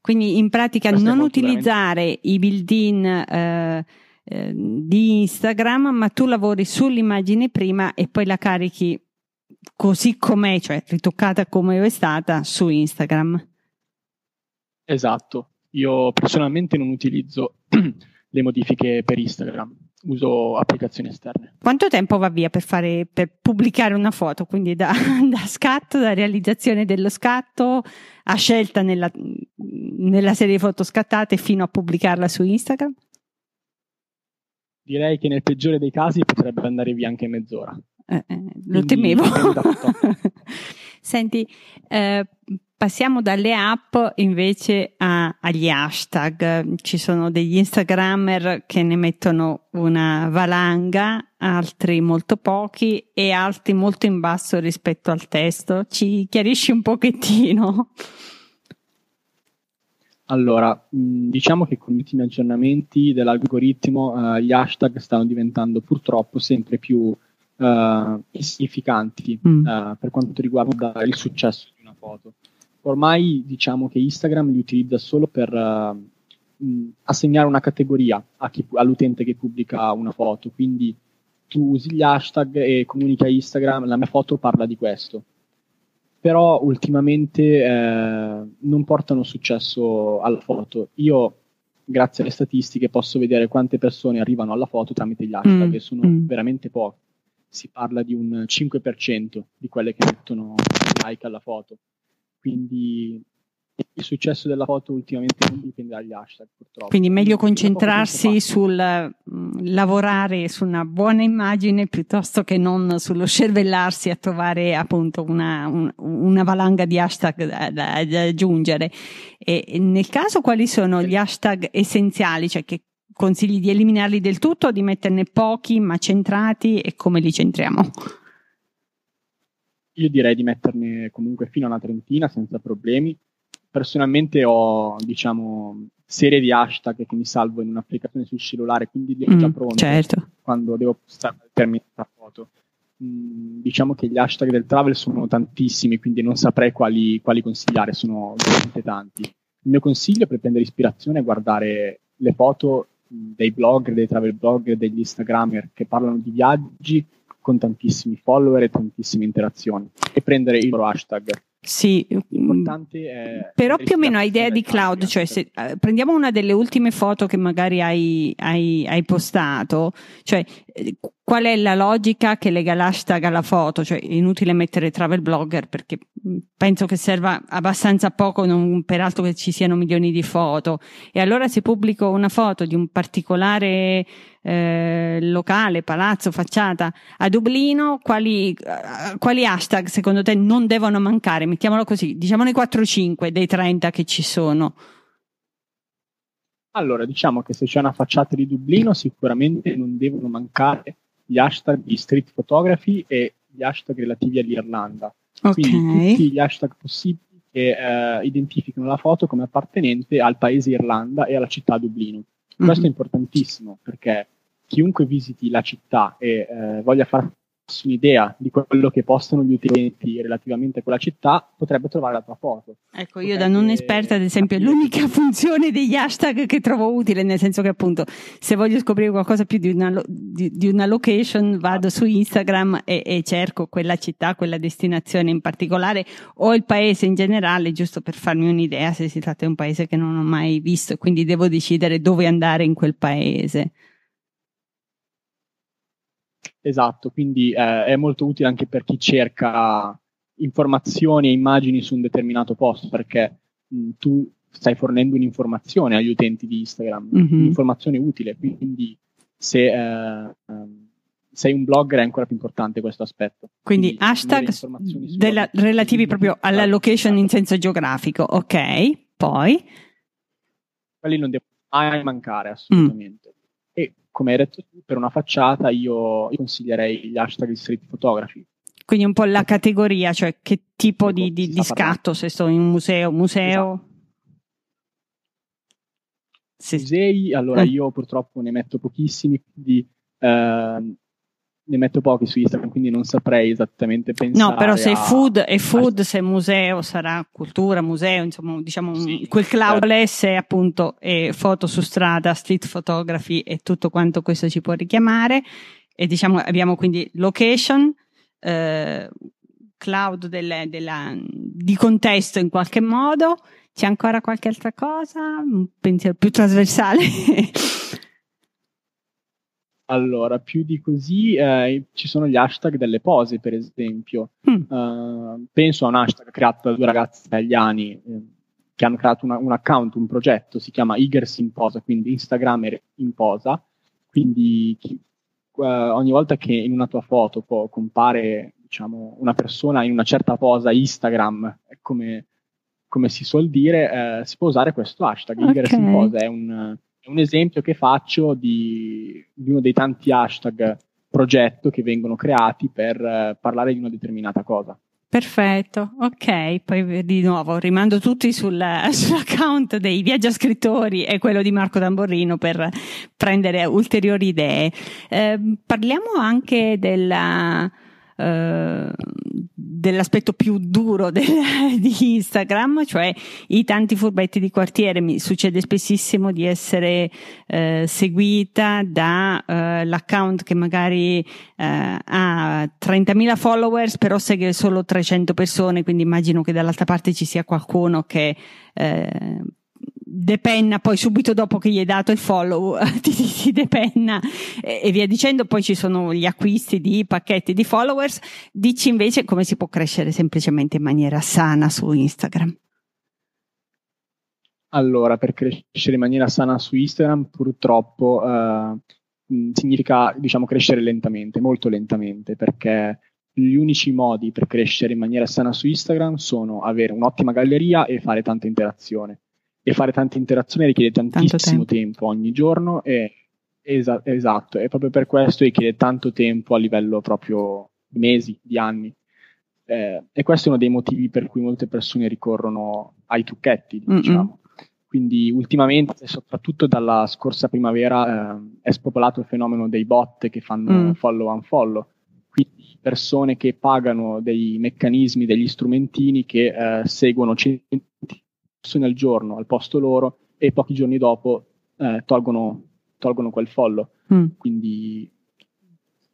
quindi in pratica Questo non utilizzare veramente... i build-in eh, eh, di Instagram ma tu lavori sull'immagine prima e poi la carichi così com'è, cioè ritoccata come è stata su Instagram. Esatto, io personalmente non utilizzo le modifiche per Instagram, uso applicazioni esterne. Quanto tempo va via per, fare, per pubblicare una foto? Quindi da, da, scatto, da realizzazione dello scatto a scelta nella, nella serie di foto scattate fino a pubblicarla su Instagram? Direi che nel peggiore dei casi potrebbe andare via anche mezz'ora. Eh, eh, lo temevo. Senti, eh, passiamo dalle app invece a, agli hashtag. Ci sono degli Instagrammer che ne mettono una valanga, altri molto pochi e altri molto in basso rispetto al testo. Ci chiarisci un pochettino? Allora, diciamo che con gli ultimi aggiornamenti dell'algoritmo eh, gli hashtag stanno diventando purtroppo sempre più uh, insignificanti mm. uh, per quanto riguarda il successo di una foto. Ormai diciamo che Instagram li utilizza solo per uh, mh, assegnare una categoria chi, all'utente che pubblica una foto, quindi tu usi gli hashtag e comunica a Instagram, la mia foto parla di questo. Però ultimamente eh, non portano successo alla foto. Io grazie alle statistiche posso vedere quante persone arrivano alla foto tramite gli hashtag, mm. che sono mm. veramente poche si parla di un 5% di quelle che mettono like alla foto. Quindi il successo della foto ultimamente non dipende dagli hashtag, purtroppo. Quindi meglio concentrarsi sul mh, mm, lavorare su una buona immagine piuttosto che non sullo cervellarsi a trovare appunto una, un, una valanga di hashtag da, da, da aggiungere. E nel caso quali sono gli hashtag essenziali, cioè che consigli di eliminarli del tutto o di metterne pochi ma centrati e come li centriamo? Io direi di metterne comunque fino a una trentina senza problemi. Personalmente ho, diciamo, serie di hashtag che mi salvo in un'applicazione sul cellulare, quindi li ho mm, già pronti certo. quando devo postare determinata foto. mh, diciamo che gli hashtag del travel sono tantissimi, quindi non saprei quali, quali consigliare, sono veramente tanti. Il mio consiglio per prendere ispirazione è guardare le foto dei blogger, dei travel blogger, degli instagrammer che parlano di viaggi con tantissimi follower e tantissime interazioni e prendere il loro hashtag. Sì, però più o meno hai idea di cloud, cioè se eh, prendiamo una delle ultime foto che magari hai, hai, hai postato, cioè eh, qual è la logica che lega l'hashtag alla foto? Cioè, inutile mettere travel blogger perché mm, penso che serva abbastanza poco, non, peraltro che ci siano milioni di foto. E allora se pubblico una foto di un particolare eh, locale, palazzo, facciata a Dublino, quali, uh, quali hashtag secondo te non devono mancare? Mettiamolo così, diciamone 4-5 dei 30 che ci sono. Allora, diciamo che se c'è una facciata di Dublino, sicuramente non devono mancare gli hashtag di street photography e gli hashtag relativi all'Irlanda. Okay. Quindi tutti gli hashtag possibili che eh, identificano la foto come appartenente al paese Irlanda e alla città Dublino. Questo mm-hmm. è importantissimo perché chiunque visiti la città e eh, voglia far un'idea di quello che postano gli utenti relativamente a quella città, potrebbe trovare la tua foto. Ecco, io da non esperta, ad esempio, è l'unica funzione degli hashtag che trovo utile, nel senso che appunto se voglio scoprire qualcosa più di una, di, di una location, vado su Instagram e, e, cerco quella città, quella destinazione in particolare o il paese in generale, giusto per farmi un'idea se si tratta di un paese che non ho mai visto, quindi devo decidere dove andare in quel paese. Esatto, quindi eh, è molto utile anche per chi cerca informazioni e immagini su un determinato posto, perché mh, tu stai fornendo un'informazione agli utenti di Instagram, mm-hmm. un'informazione utile, quindi se eh, um, sei un blogger è ancora più importante questo aspetto. Quindi, quindi hashtag della, relativi proprio alla location in senso geografico, ok, poi? Quelli non devono mai mancare assolutamente. Mm come hai detto tu, per una facciata io, consiglierei gli hashtag street photography. Quindi un po' la categoria, cioè che tipo di, di, di scatto, se sto in un museo, museo. Esatto. Sì. Musei, allora eh. io purtroppo ne metto pochissimi, quindi eh, ne metto pochi su Instagram, quindi non saprei esattamente pensare. No, però se a... food è food, se museo sarà cultura, museo, insomma, diciamo sì, quel cloudless certo. è appunto è foto su strada, street photography e tutto quanto questo ci può richiamare. E diciamo abbiamo quindi location, eh, cloud delle, della, di contesto in qualche modo. C'è ancora qualche altra cosa? Un pensiero più trasversale? Allora, più di così eh, ci sono gli hashtag delle pose, per esempio. Mm. Uh, penso a un hashtag creato da due ragazzi italiani eh, che hanno creato una, un account, un progetto, si chiama Igers in posa, quindi Instagrammer in posa. Quindi chi, uh, ogni volta che in una tua foto può, compare diciamo, una persona in una certa posa Instagram, come, come si suol dire, eh, si può usare questo hashtag. Okay. Igers in posa è un un esempio che faccio di, di uno dei tanti hashtag progetto che vengono creati per uh, parlare di una determinata cosa. Perfetto, ok, poi di nuovo rimando tutti sul, sull'account dei viaggiascrittori e quello di Marco Tamborrino per prendere ulteriori idee. Eh, parliamo anche della eh, dell'aspetto più duro del, di Instagram, cioè i tanti furbetti di quartiere. Mi succede spessissimo di essere eh, seguita da eh, che magari eh, ha 30.000 followers, però segue solo 300 persone, quindi immagino che dall'altra parte ci sia qualcuno che eh, depenna poi subito dopo che gli hai dato il follow ti, ti depenna e, e, via dicendo poi ci sono gli acquisti di pacchetti di followers. Dici invece come si può crescere semplicemente in maniera sana su Instagram. Allora per crescere in maniera sana su Instagram purtroppo uh, significa diciamo crescere lentamente molto lentamente perché gli unici modi per crescere in maniera sana su Instagram sono avere un'ottima galleria e fare tanta interazione e fare tante interazioni richiede tantissimo tempo. tempo. ogni giorno e esa- esatto, e proprio per questo richiede tanto tempo a livello proprio di mesi, di anni. Eh, e questo è uno dei motivi per cui molte persone ricorrono ai trucchetti, diciamo. Quindi ultimamente, soprattutto dalla scorsa primavera, eh, è spopolato il fenomeno dei bot che fanno mm. follow unfollow. Quindi persone che pagano dei meccanismi, degli strumentini che eh, seguono centinaia persone al giorno al posto loro e pochi giorni dopo eh, tolgono, tolgono, quel follow. Mm. Quindi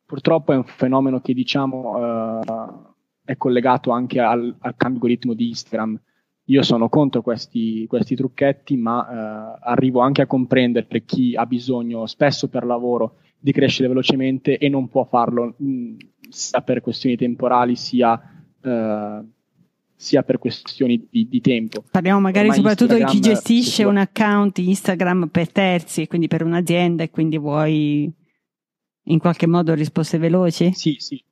purtroppo è un fenomeno che diciamo uh, è collegato anche al, al cambio algoritmo di Instagram. Io sono contro questi, questi trucchetti, ma uh, arrivo anche a comprendere per chi ha bisogno spesso per lavoro di crescere velocemente e non può farlo mh, mm, sia per questioni temporali sia uh, sia per questioni di, di tempo. Parliamo magari Ormai soprattutto di chi gestisce un account Instagram per terzi, quindi per un'azienda e quindi vuoi in qualche modo risposte veloci? Sì, sì.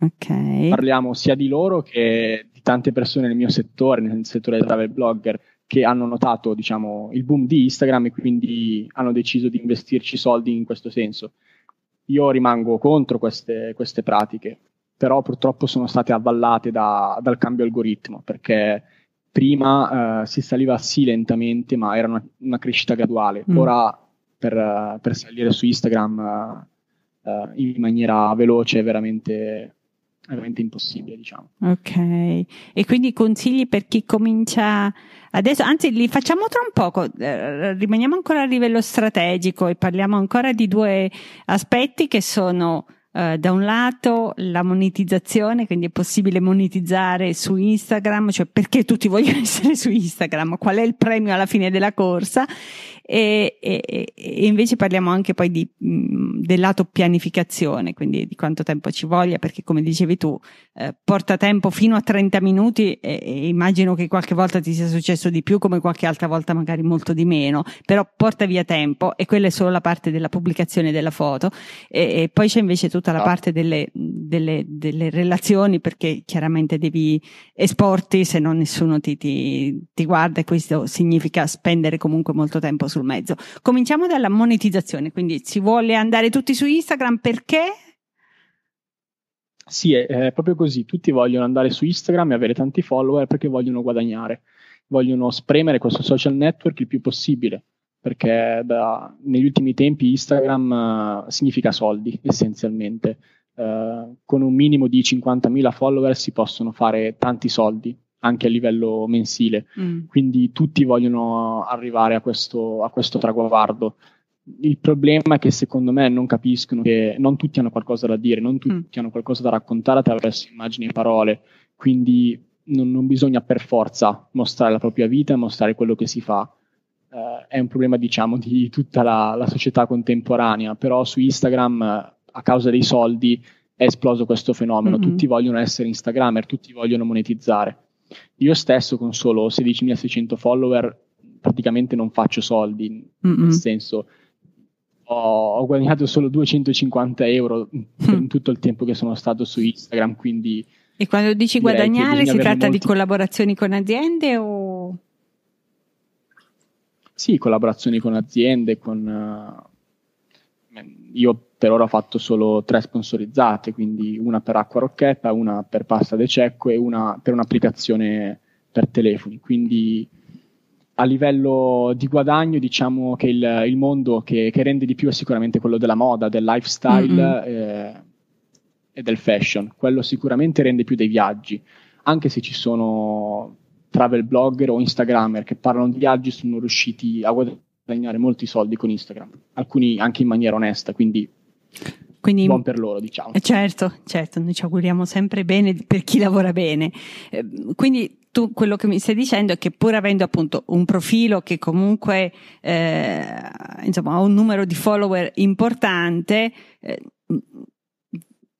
Ok. Parliamo sia di loro che di tante persone nel mio settore, nel settore del travel blogger, che hanno notato diciamo, il boom di Instagram e quindi hanno deciso di investirci soldi in questo senso. Io rimango contro queste, queste pratiche però purtroppo sono state avvallate da, dal cambio algoritmo, perché prima eh, si saliva sì lentamente, ma era una, una crescita graduale. Mm. Ora per, per, salire su Instagram eh, in maniera veloce è veramente, è veramente impossibile, diciamo. Ok, e quindi consigli per chi comincia adesso, anzi li facciamo tra un poco, eh, rimaniamo ancora a livello strategico e parliamo ancora di due aspetti che sono Uh, da un lato la monetizzazione, quindi è possibile monetizzare su Instagram, cioè perché tutti vogliono essere su Instagram, qual è il premio alla fine della corsa? E, e, e invece parliamo anche poi di, mm, del lato pianificazione, quindi di quanto tempo ci voglia, perché come dicevi tu, eh, porta tempo fino a 30 minuti e, e, immagino che qualche volta ti sia successo di più, come qualche altra volta magari molto di meno, però porta via tempo e quella è solo la parte della pubblicazione della foto. E, poi c'è invece tutta la ah. parte delle, delle, delle, relazioni perché chiaramente devi esporti se non nessuno ti, ti, ti guarda e questo significa spendere comunque molto tempo sul mezzo. Cominciamo dalla monetizzazione, quindi si vuole andare tutti su Instagram perché? Sì, è, è proprio così, tutti vogliono andare su Instagram e avere tanti follower perché vogliono guadagnare, vogliono spremere questo social network il più possibile perché da, negli ultimi tempi Instagram uh, significa soldi essenzialmente. Uh, con un minimo di 50.000 follower si possono fare tanti soldi anche a livello mensile. Mm. Quindi tutti vogliono arrivare a questo, a questo traguardo. Il problema è che secondo me non capiscono che non tutti hanno qualcosa da dire, non tutti mm. hanno qualcosa da raccontare attraverso immagini e parole, quindi non, non, bisogna per forza mostrare la propria vita, mostrare quello che si fa. Uh, è un problema, diciamo, di tutta la, la società contemporanea, però su Instagram, a causa dei soldi, è esploso questo fenomeno. Mm-hmm. Tutti vogliono essere Instagrammer, tutti vogliono monetizzare. Io stesso con solo 16.600 follower praticamente non faccio soldi, Mm-mm. nel senso ho, ho, guadagnato solo 250 euro in tutto il tempo che sono stato su Instagram, quindi... E quando dici guadagnare si tratta molti... di collaborazioni con aziende o... Sì, collaborazioni con aziende, con... Uh, io per ora ho fatto solo tre sponsorizzate, quindi una per acqua rocchetta, una per pasta de cecco e una per un'applicazione per telefoni. Quindi a livello di guadagno diciamo che il, il mondo che, che, rende di più è sicuramente quello della moda, del lifestyle mm-hmm. eh, e del fashion. Quello sicuramente rende più dei viaggi, anche se ci sono travel blogger o instagrammer che parlano di viaggi sono riusciti a guadagnare molti soldi con Instagram, alcuni anche in maniera onesta, quindi quindi, buon per loro, diciamo. Eh, certo, certo, noi ci auguriamo sempre bene per chi lavora bene. Eh, quindi tu quello che mi stai dicendo è che pur avendo appunto un profilo che comunque eh, insomma ha un numero di follower importante, eh,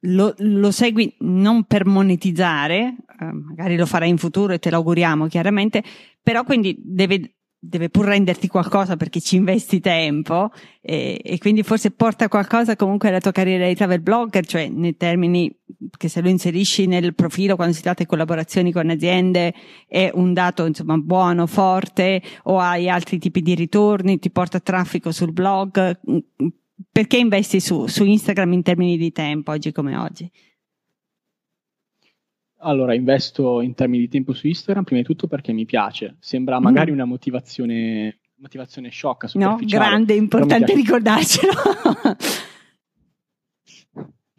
lo, lo, segui non per monetizzare, eh, magari lo farai in futuro e te lo auguriamo chiaramente, però quindi deve deve pur renderti qualcosa perché ci investi tempo e, e, quindi forse porta qualcosa comunque alla tua carriera di travel blogger, cioè nei termini che se lo inserisci nel profilo quando si tratta di collaborazioni con aziende è un dato insomma buono, forte o hai altri tipi di ritorni, ti porta traffico sul blog, perché investi su, su Instagram in termini di tempo oggi come oggi? Allora, investo in termini di tempo su Instagram, prima di tutto perché mi piace. Sembra mm. magari mm. una motivazione, motivazione sciocca, No, grande, importante ricordarcelo.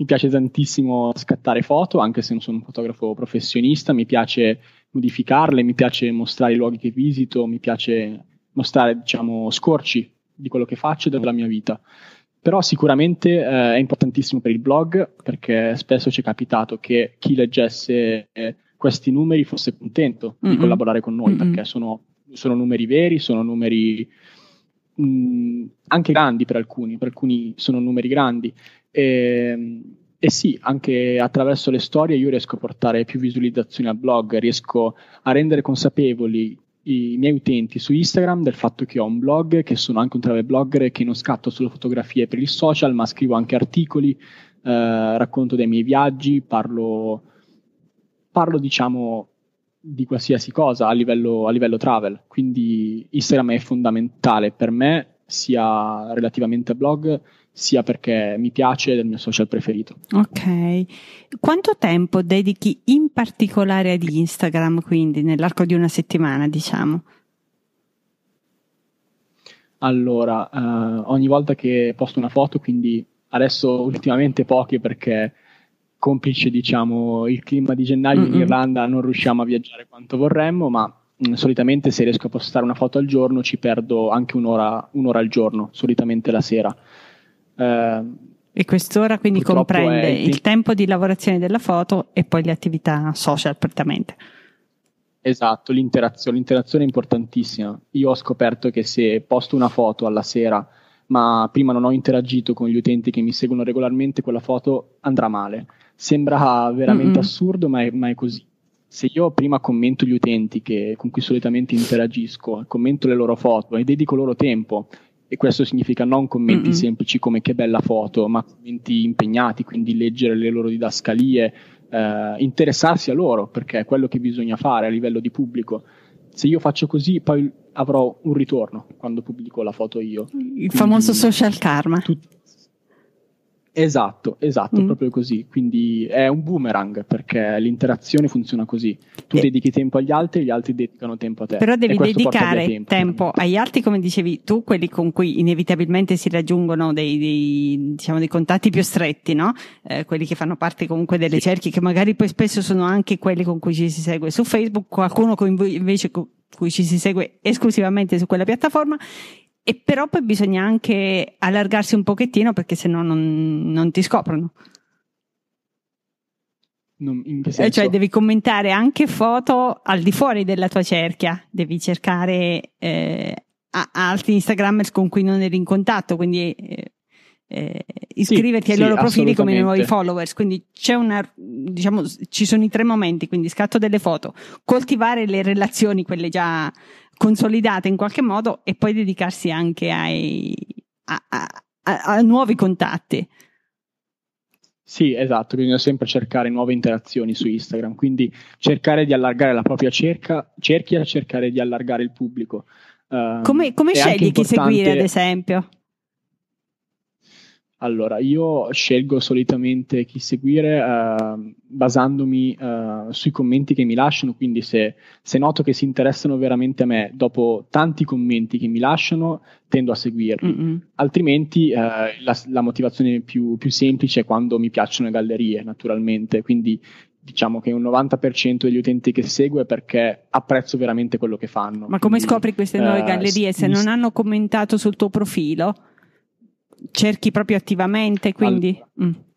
mi piace tantissimo scattare foto, anche se non sono un fotografo professionista, mi piace modificarle, mi piace mostrare i luoghi che visito, mi piace mostrare, diciamo, scorci di quello che faccio e della mia vita. Però sicuramente eh, è importantissimo per il blog perché spesso ci è capitato che chi leggesse eh, questi numeri fosse contento mm-hmm. di collaborare con noi mm-hmm. perché sono, sono, numeri veri, sono numeri mh, mm, anche grandi per alcuni, per alcuni sono numeri grandi. E, ehm, e sì, anche attraverso le storie io riesco a portare più visualizzazioni al blog, riesco a rendere consapevoli i miei utenti su Instagram del fatto che ho un blog, che sono anche un travel blogger, che non scatto solo fotografie per il social, ma scrivo anche articoli, eh, racconto dei miei viaggi, parlo, parlo diciamo di qualsiasi cosa a livello, a livello travel. Quindi Instagram è fondamentale per me, sia relativamente a blog, sia perché mi piace ed è il mio social preferito. Ok. Quanto tempo dedichi in particolare ad Instagram, quindi nell'arco di una settimana, diciamo? Allora, uh, ogni volta che posto una foto, quindi adesso ultimamente poche perché complice diciamo il clima di gennaio mm-hmm. in Irlanda non riusciamo a viaggiare quanto vorremmo, ma mh, mm, solitamente se riesco a postare una foto al giorno ci perdo anche un'ora, un'ora al giorno, solitamente la sera. Eh, e quest'ora quindi comprende il, il tempo di lavorazione della foto e poi le attività social prettamente. Esatto, l'interazione, l'interazione è importantissima. Io ho scoperto che se posto una foto alla sera, ma prima non ho interagito con gli utenti che mi seguono regolarmente, quella foto andrà male. Sembra veramente mm-hmm. assurdo, ma è, ma è, così. Se io prima commento gli utenti che, con cui solitamente interagisco, commento le loro foto e dedico loro tempo e questo significa non commenti mm-hmm. semplici come che bella foto, ma commenti impegnati, quindi leggere le loro didascalie, eh, interessarsi a loro, perché è quello che bisogna fare a livello di pubblico. Se io faccio così, poi avrò un ritorno quando pubblico la foto io. Il quindi, famoso social karma. Tut- Esatto, esatto, mm. proprio così. Quindi è un boomerang perché l'interazione funziona così. Tu eh. dedichi tempo agli altri, gli altri dedicano tempo a te. Però devi dedicare tempo, tempo agli altri, come dicevi tu, quelli con cui inevitabilmente si raggiungono dei, dei, diciamo, dei contatti più stretti, no? Eh, quelli che fanno parte comunque delle sì. cerchie, che magari poi spesso sono anche quelli con cui ci si segue su Facebook, qualcuno con invece con cui ci si segue esclusivamente su quella piattaforma e però poi bisogna anche allargarsi un pochettino perché se no non, non ti scoprono. Non, eh? Cioè devi commentare anche foto al di fuori della tua cerchia, devi cercare eh, altri Instagrammers con cui non eri in contatto, quindi eh, eh, iscriverti sì, ai sì, loro profili come nuovi followers. Quindi c'è una, diciamo, ci sono i tre momenti, quindi scatto delle foto, coltivare le relazioni, quelle già consolidate in qualche modo e poi dedicarsi anche ai, a, a, a, a nuovi contatti. Sì, esatto, bisogna sempre cercare nuove interazioni su Instagram, quindi cercare di allargare la propria cerca, cerchia, cercare di allargare il pubblico. Uh, come, come scegli chi seguire, ad esempio? Allora, io scelgo solitamente chi seguire uh, basandomi uh, sui commenti che mi lasciano, quindi se, se, noto che si interessano veramente a me, dopo tanti commenti che mi lasciano, tendo a seguirli. Mm-hmm. Altrimenti uh, la, la, motivazione più, più, semplice è quando mi piacciono le gallerie, naturalmente. Quindi diciamo che un 90% degli utenti che segue è perché apprezzo veramente quello che fanno. Ma come quindi, scopri queste nuove gallerie? Se non hanno commentato sul tuo profilo? Cerchi proprio attivamente, quindi... Allora, mm.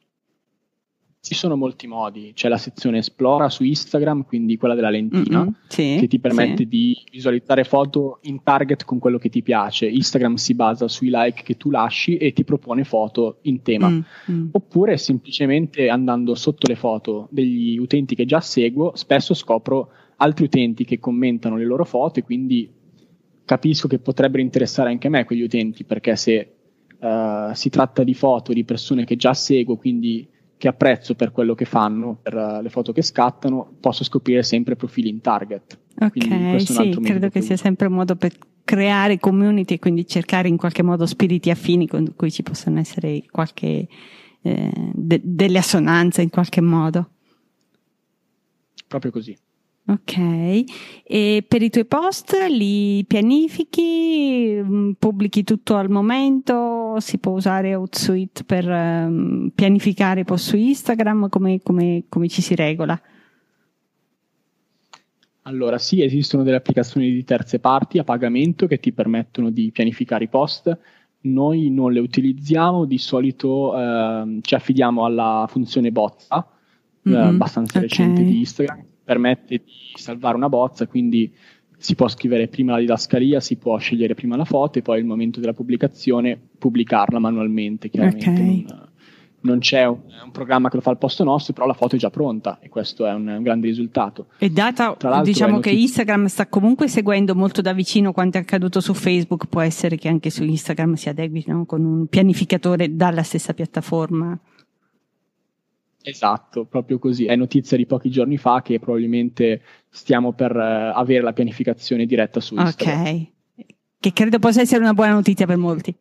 Ci sono molti modi, c'è la sezione Esplora su Instagram, quindi quella della lentina, mm-hmm, sì, che ti permette sì. di visualizzare foto in target con quello che ti piace. Instagram si basa sui like che tu lasci e ti propone foto in tema. Mm-hmm. Oppure semplicemente andando sotto le foto degli utenti che già seguo, spesso scopro altri utenti che commentano le loro foto e quindi capisco che potrebbero interessare anche a me quegli utenti, perché se Uh, si tratta di foto di persone che già seguo, quindi che apprezzo per quello che fanno, per uh, le foto che scattano, posso scoprire sempre profili in target. Ok, sì, credo che sia sempre un modo per creare community e quindi cercare in qualche modo spiriti affini con cui ci possono essere qualche, eh, de- delle assonanze in qualche modo. Proprio così. Ok, e per i tuoi post li pianifichi, mm, pubblichi tutto al momento, si può usare Outsuite per um, pianificare i post su Instagram, come, come, come ci si regola? Allora sì, esistono delle applicazioni di terze parti a pagamento che ti permettono di pianificare i post, noi non le utilizziamo, di solito eh, ci affidiamo alla funzione bozza, mm-hmm. eh, abbastanza okay. recente di Instagram, permette di salvare una bozza, quindi si può scrivere prima la didascalia, si può scegliere prima la foto e poi al momento della pubblicazione pubblicarla manualmente, chiaramente. Okay. Non, non, c'è un, un, programma che lo fa al posto nostro, però la foto è già pronta e questo è un, un grande risultato. E data, diciamo che Instagram sta comunque seguendo molto da vicino quanto è accaduto su Facebook, può essere che anche su Instagram si adegui no? con un pianificatore dalla stessa piattaforma. Esatto, proprio così. È notizia di pochi giorni fa che probabilmente stiamo per uh, avere la pianificazione diretta su Instagram. Ok, che credo possa essere una buona notizia per molti.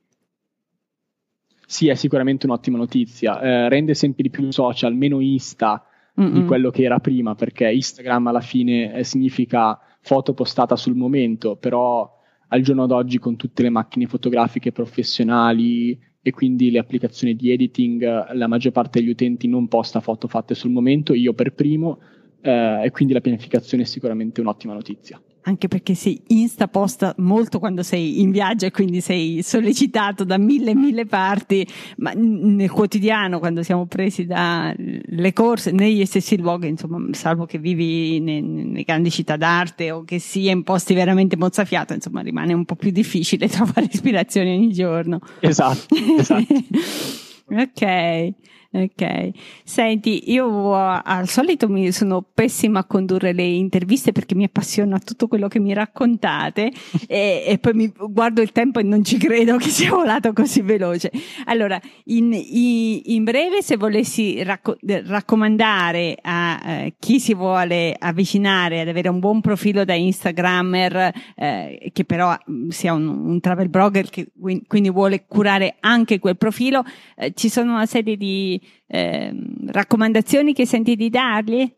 Sì, è sicuramente un'ottima notizia. Eh, rende sempre di più social meno Insta Mm-mm. di quello che era prima, perché Instagram alla fine eh, significa foto postata sul momento, però al giorno d'oggi con tutte le macchine fotografiche professionali, e quindi le applicazioni di editing, la maggior parte degli utenti non posta foto fatte sul momento, io per primo, eh, e quindi la pianificazione è sicuramente un'ottima notizia anche perché si Insta posta molto quando sei in viaggio e quindi sei sollecitato da mille e mille parti, ma nel quotidiano quando siamo presi dalle corse, negli stessi luoghi, insomma, salvo che vivi nelle grandi città d'arte o che sia in posti veramente mozzafiato, insomma, rimane un po' più difficile trovare ispirazione ogni giorno. Esatto, esatto. ok. Ok, senti, io al solito mi sono pessima a condurre le interviste perché mi appassiona tutto quello che mi raccontate e, e, poi mi guardo il tempo e non ci credo che sia volato così veloce. Allora, in, in breve, se volessi racco- raccomandare a eh, chi si vuole avvicinare ad avere un buon profilo da Instagrammer, eh, che però mm, sia un, un, travel blogger che quindi vuole curare anche quel profilo, eh, ci sono una serie di eh, raccomandazioni che senti di dargli?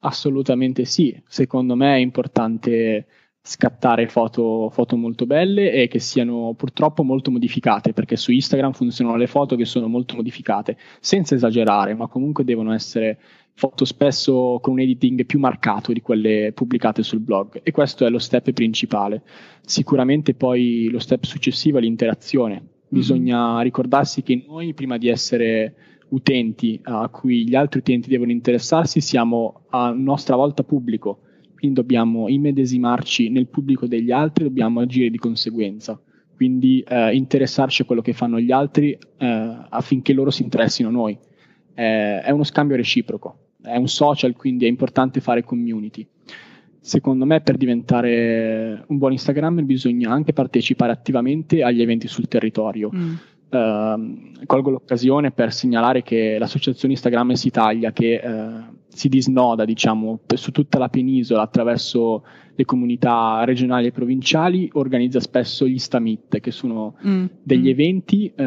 Assolutamente sì, secondo me è importante scattare foto, foto, molto belle e che siano purtroppo molto modificate, perché su Instagram funzionano le foto che sono molto modificate, senza esagerare, ma comunque devono essere foto spesso con un editing più marcato di quelle pubblicate sul blog e questo è lo step principale. Sicuramente poi lo step successivo è l'interazione, Bisogna mm-hmm. ricordarsi che noi, prima di essere utenti a cui gli altri utenti devono interessarsi, siamo a nostra volta pubblico, quindi dobbiamo immedesimarci nel pubblico degli altri, dobbiamo agire di conseguenza, quindi eh, interessarci a quello che fanno gli altri eh, affinché loro si interessino a noi. Eh, è uno scambio reciproco, è un social, quindi è importante fare community secondo me per diventare un buon Instagrammer bisogna anche partecipare attivamente agli eventi sul territorio. Mm. Uh, colgo l'occasione per segnalare che l'associazione Instagrammers Italia, che uh, si disnoda diciamo, su tutta la penisola attraverso le comunità regionali e provinciali, organizza spesso gli Stamit, che sono mm. degli mm. eventi uh,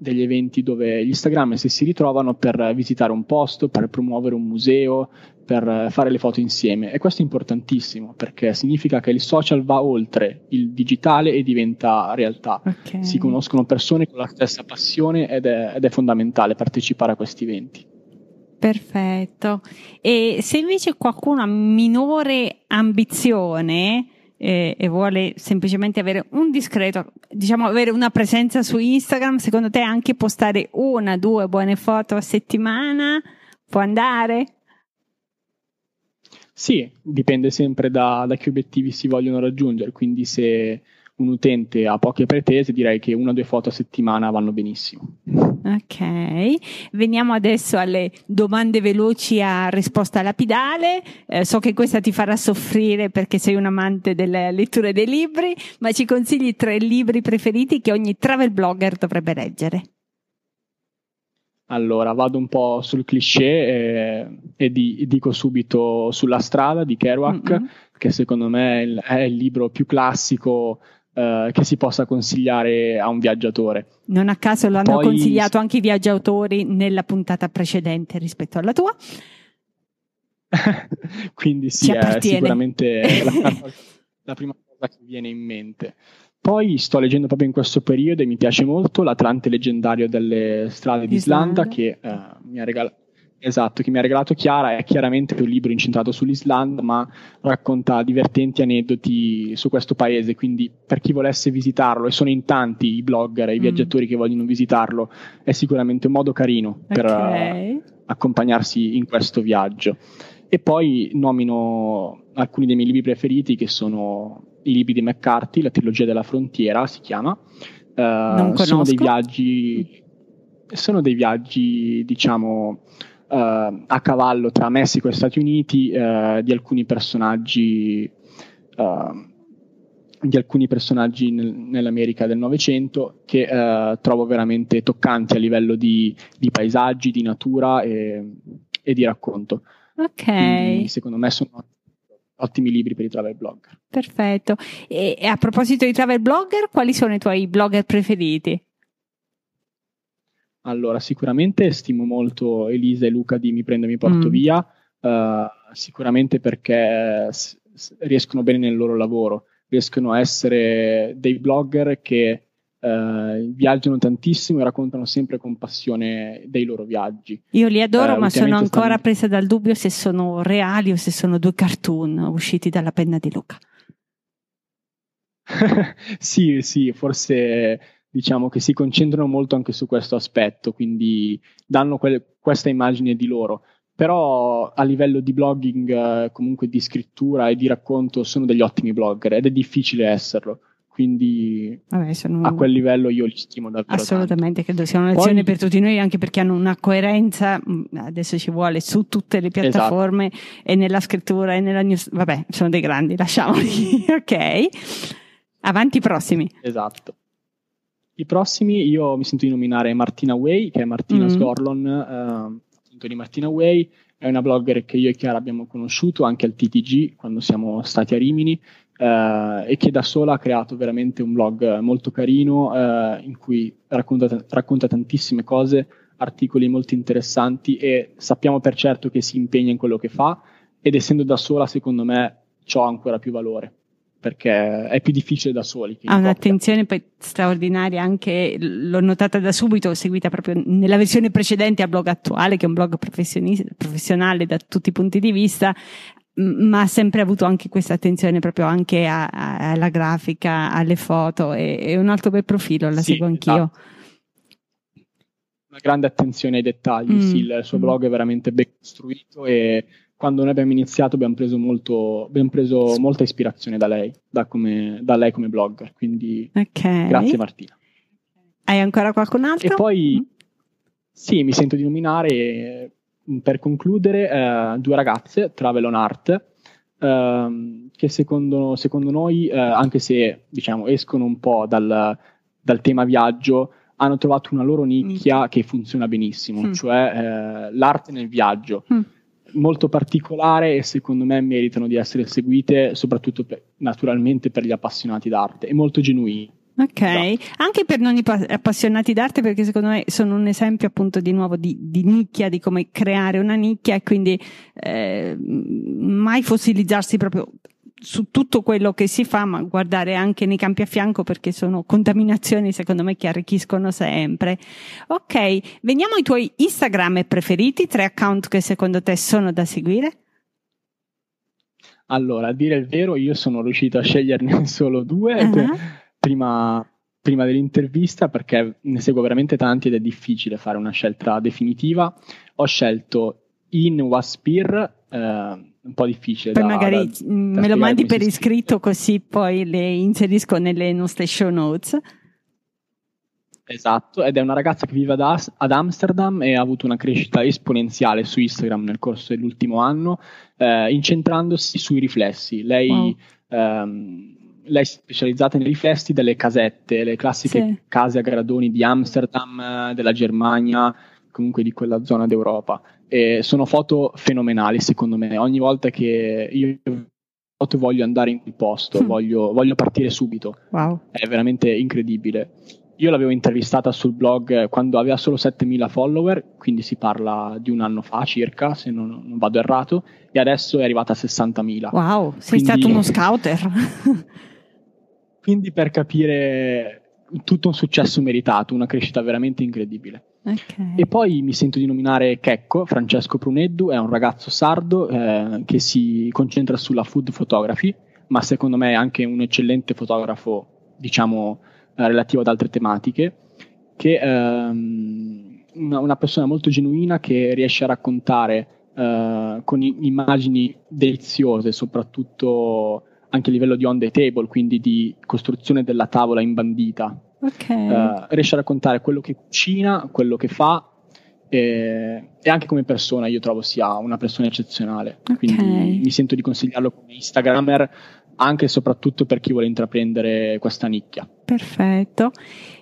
degli eventi dove gli Instagrammer si ritrovano per visitare un posto, per promuovere un museo, per fare le foto insieme. E questo è importantissimo perché significa che il social va oltre il digitale e diventa realtà. Okay. Si conoscono persone con la stessa passione ed è, ed è fondamentale partecipare a questi eventi. Perfetto. E se invece qualcuno ha minore ambizione, e, e, vuole semplicemente avere un discreto, diciamo avere una presenza su Instagram, secondo te anche postare una, due buone foto a settimana può andare? Sì, dipende sempre da, da che obiettivi si vogliono raggiungere, quindi se un utente ha poche pretese, direi che una o due foto a settimana vanno benissimo. Ok, veniamo adesso alle domande veloci a risposta lapidale. Eh, so che questa ti farà soffrire perché sei un amante delle letture dei libri, ma ci consigli tre libri preferiti che ogni travel blogger dovrebbe leggere? Allora, vado un po' sul cliché e, e di, dico subito Sulla strada di Kerouac, mm-hmm. che secondo me è il, è il libro più classico eh, che si possa consigliare a un viaggiatore. Non a caso lo hanno Poi... consigliato anche i viaggiatori nella puntata precedente rispetto alla tua. Quindi sì, è sicuramente la prima, cosa, la prima cosa che viene in mente. Poi sto leggendo proprio in questo periodo e mi piace molto l'Atlante leggendario delle strade d'Islanda, che eh, mi ha regalato Esatto, che mi ha regalato Chiara è chiaramente un libro incentrato sull'Islanda, ma racconta divertenti aneddoti su questo paese, quindi per chi volesse visitarlo, e sono in tanti i blogger e i mm. viaggiatori che vogliono visitarlo, è sicuramente un modo carino per okay. uh, accompagnarsi in questo viaggio. E poi nomino alcuni dei miei libri preferiti, che sono i libri di McCarthy, la trilogia della frontiera si chiama. Uh, sono dei viaggi, sono dei viaggi, diciamo, a cavallo tra Messico e Stati Uniti uh, di alcuni personaggi uh, di alcuni personaggi nel, nell'America del Novecento che trovo veramente toccanti a livello di, di paesaggi, di natura e, e di racconto. Ok. Quindi, secondo me sono ottimi libri per i travel blogger. Perfetto. E, e, a proposito di travel blogger, quali sono i tuoi blogger preferiti? Allora, sicuramente stimo molto Elisa e Luca di Mi prendo e mi porto mm. via, uh, sicuramente perché s- s- riescono bene nel loro lavoro, riescono a essere dei blogger che uh, viaggiano tantissimo e raccontano sempre con passione dei loro viaggi. Io li adoro, uh, ma sono ancora stanno... presa dal dubbio se sono reali o se sono due cartoon usciti dalla penna di Luca. sì, sì, forse diciamo che si concentrano molto anche su questo aspetto, quindi danno que- questa immagine di loro. Però a livello di blogging, eh, comunque di scrittura e di racconto, sono degli ottimi blogger ed è difficile esserlo. Quindi Vabbè, sono... a quel livello io li stimo davvero. Assolutamente, tanto. credo sia una lezione Poi... per tutti noi, anche perché hanno una coerenza, mm, adesso ci vuole, su tutte le esatto. piattaforme esatto. e nella scrittura e nella news. Vabbè, sono dei grandi, lasciamoli. ok. Avanti prossimi. Esatto. I prossimi io mi sento di nominare Martina Way, che è Martina mm. Scorlon, eh, di Martina Way, è una blogger che io e Chiara abbiamo conosciuto anche al TTG quando siamo stati a Rimini eh, e che da sola ha creato veramente un blog molto carino eh, in cui racconta, racconta tantissime cose, articoli molto interessanti e sappiamo per certo che si impegna in quello che fa ed essendo da sola secondo me ciò ha ancora più valore perché è più difficile da soli. Ha un'attenzione poi straordinaria, anche l'ho notata da subito, seguita proprio nella versione precedente al blog attuale, che è un blog professionale da tutti i punti di vista, ma ha sempre avuto anche questa attenzione proprio anche a, a, alla grafica, alle foto, è, è, un alto bel profilo, la sì, seguo anch'io. Esatto. Una grande attenzione ai dettagli, mm. sì, il suo blog è veramente ben costruito e quando noi abbiamo iniziato abbiamo preso, molto, abbiamo preso molta ispirazione da lei, da, come, da lei come blogger, quindi okay. grazie Martina. Hai ancora qualcun altro? E poi mm. sì, mi sento di nominare per concludere eh, due ragazze, Travel on Art, eh, che secondo, secondo noi, eh, anche se diciamo, escono un po' dal, dal, tema viaggio, hanno trovato una loro nicchia mm. che funziona benissimo, mm. cioè eh, l'arte nel viaggio. Mm molto particolare e secondo me meritano di essere seguite soprattutto per, naturalmente per gli appassionati d'arte e molto genuini. Ok, esatto. anche per non appassionati d'arte perché secondo me sono un esempio appunto di nuovo di, di nicchia, di come creare una nicchia e quindi eh, mai fossilizzarsi proprio su tutto quello che si fa, ma guardare anche nei campi a fianco perché sono contaminazioni secondo me che arricchiscono sempre. Ok, veniamo ai tuoi Instagram preferiti, tre account che secondo te sono da seguire? Allora, a dire il vero, io sono riuscito a sceglierne solo due uh-huh. prima, prima, dell'intervista perché ne seguo veramente tanti ed è difficile fare una scelta definitiva. Ho scelto In Waspir, eh, un po' difficile. Poi da, magari da, da me lo mandi per iscritto così poi le inserisco nelle nostre show notes. Esatto, ed è una ragazza che vive ad, ad, Amsterdam e ha avuto una crescita esponenziale su Instagram nel corso dell'ultimo anno, eh, incentrandosi sui riflessi. Lei, wow. ehm, lei, è specializzata nei riflessi delle casette, le classiche sì. case a gradoni di Amsterdam, della Germania, comunque di quella zona d'Europa. E sono foto fenomenali secondo me. Ogni volta che io foto voglio andare in quel posto, mm. voglio, voglio, partire subito. Wow. È veramente incredibile. io l'avevo intervistata sul blog quando aveva solo 7000 follower, quindi si parla di un anno fa circa, se non, non vado errato, e adesso è arrivata a 60.000. Wow, sei quindi, stato uno scouter. quindi per capire tutto un successo meritato, una crescita veramente incredibile. Okay. E poi mi sento di nominare Checco, Francesco Pruneddu, è un ragazzo sardo eh, che si concentra sulla food photography, ma secondo me è anche un eccellente fotografo, diciamo, eh, relativo ad altre tematiche, che è ehm, una, una, persona molto genuina che riesce a raccontare eh, con immagini deliziose, soprattutto anche a livello di on the table, quindi di costruzione della tavola imbandita. Okay. Uh, riesce a raccontare quello che cucina, quello che fa e, e, anche come persona io trovo sia una persona eccezionale. Okay. Quindi mi sento di consigliarlo come Instagrammer anche e soprattutto per chi vuole intraprendere questa nicchia. Perfetto.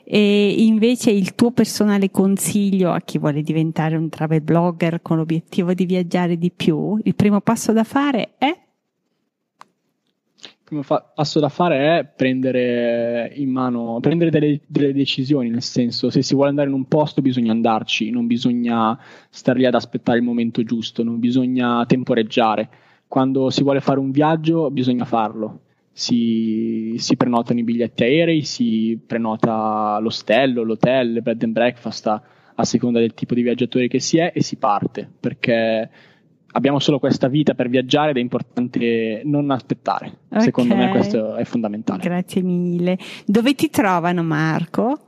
E invece il tuo personale consiglio a chi vuole diventare un travel blogger con l'obiettivo di viaggiare di più, il primo passo da fare è? Primo fa- passo da fare è prendere in mano, prendere delle, delle, decisioni, nel senso se si vuole andare in un posto bisogna andarci, non bisogna star lì ad aspettare il momento giusto, non bisogna temporeggiare. Quando si vuole fare un viaggio bisogna farlo. Si, si prenotano i biglietti aerei, si prenota l'ostello, l'hotel, il bed and breakfast a, a seconda del tipo di viaggiatore che si è e si parte perché abbiamo solo questa vita per viaggiare ed è importante non aspettare. Okay. Secondo me questo è fondamentale. Grazie mille. Dove ti trovano Marco?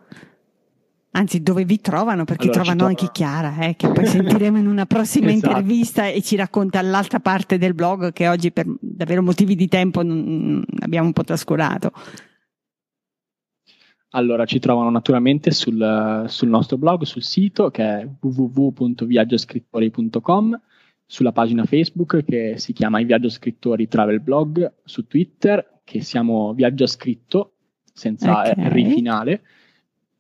Anzi, dove vi trovano? Perché allora, trovano anche Chiara, eh, che poi sentiremo in una prossima esatto. intervista e ci racconta l'altra parte del blog che oggi per davvero motivi di tempo abbiamo un po' trascurato. Allora, ci trovano naturalmente sul, sul nostro blog, sul sito che è www.viaggioscrittori.com sulla pagina Facebook che si chiama I Viaggio Scrittori Travel Blog, su Twitter che siamo Viaggio Scritto senza okay. R finale,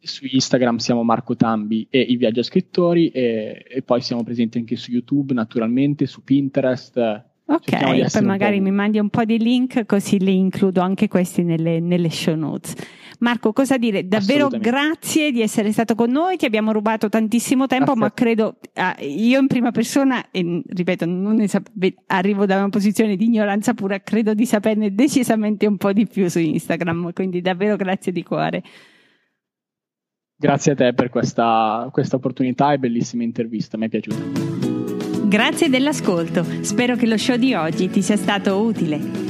su Instagram siamo Marco Tambi e I Viaggio Scrittori e, e poi siamo presenti anche su YouTube naturalmente, su Pinterest. Ok, poi magari mi mandi un po' di link così li includo anche questi nelle, nelle show notes. Marco, cosa dire? Davvero grazie di essere stato con noi, ti abbiamo rubato tantissimo tempo, grazie. ma credo, ah, io in prima persona, e ripeto, non sap- arrivo da una posizione di ignoranza pura, credo di saperne decisamente un po' di più su Instagram, quindi davvero grazie di cuore. Grazie a te per questa, questa opportunità e bellissima intervista, mi è piaciuta. Grazie dell'ascolto, spero che lo show di oggi ti sia stato utile.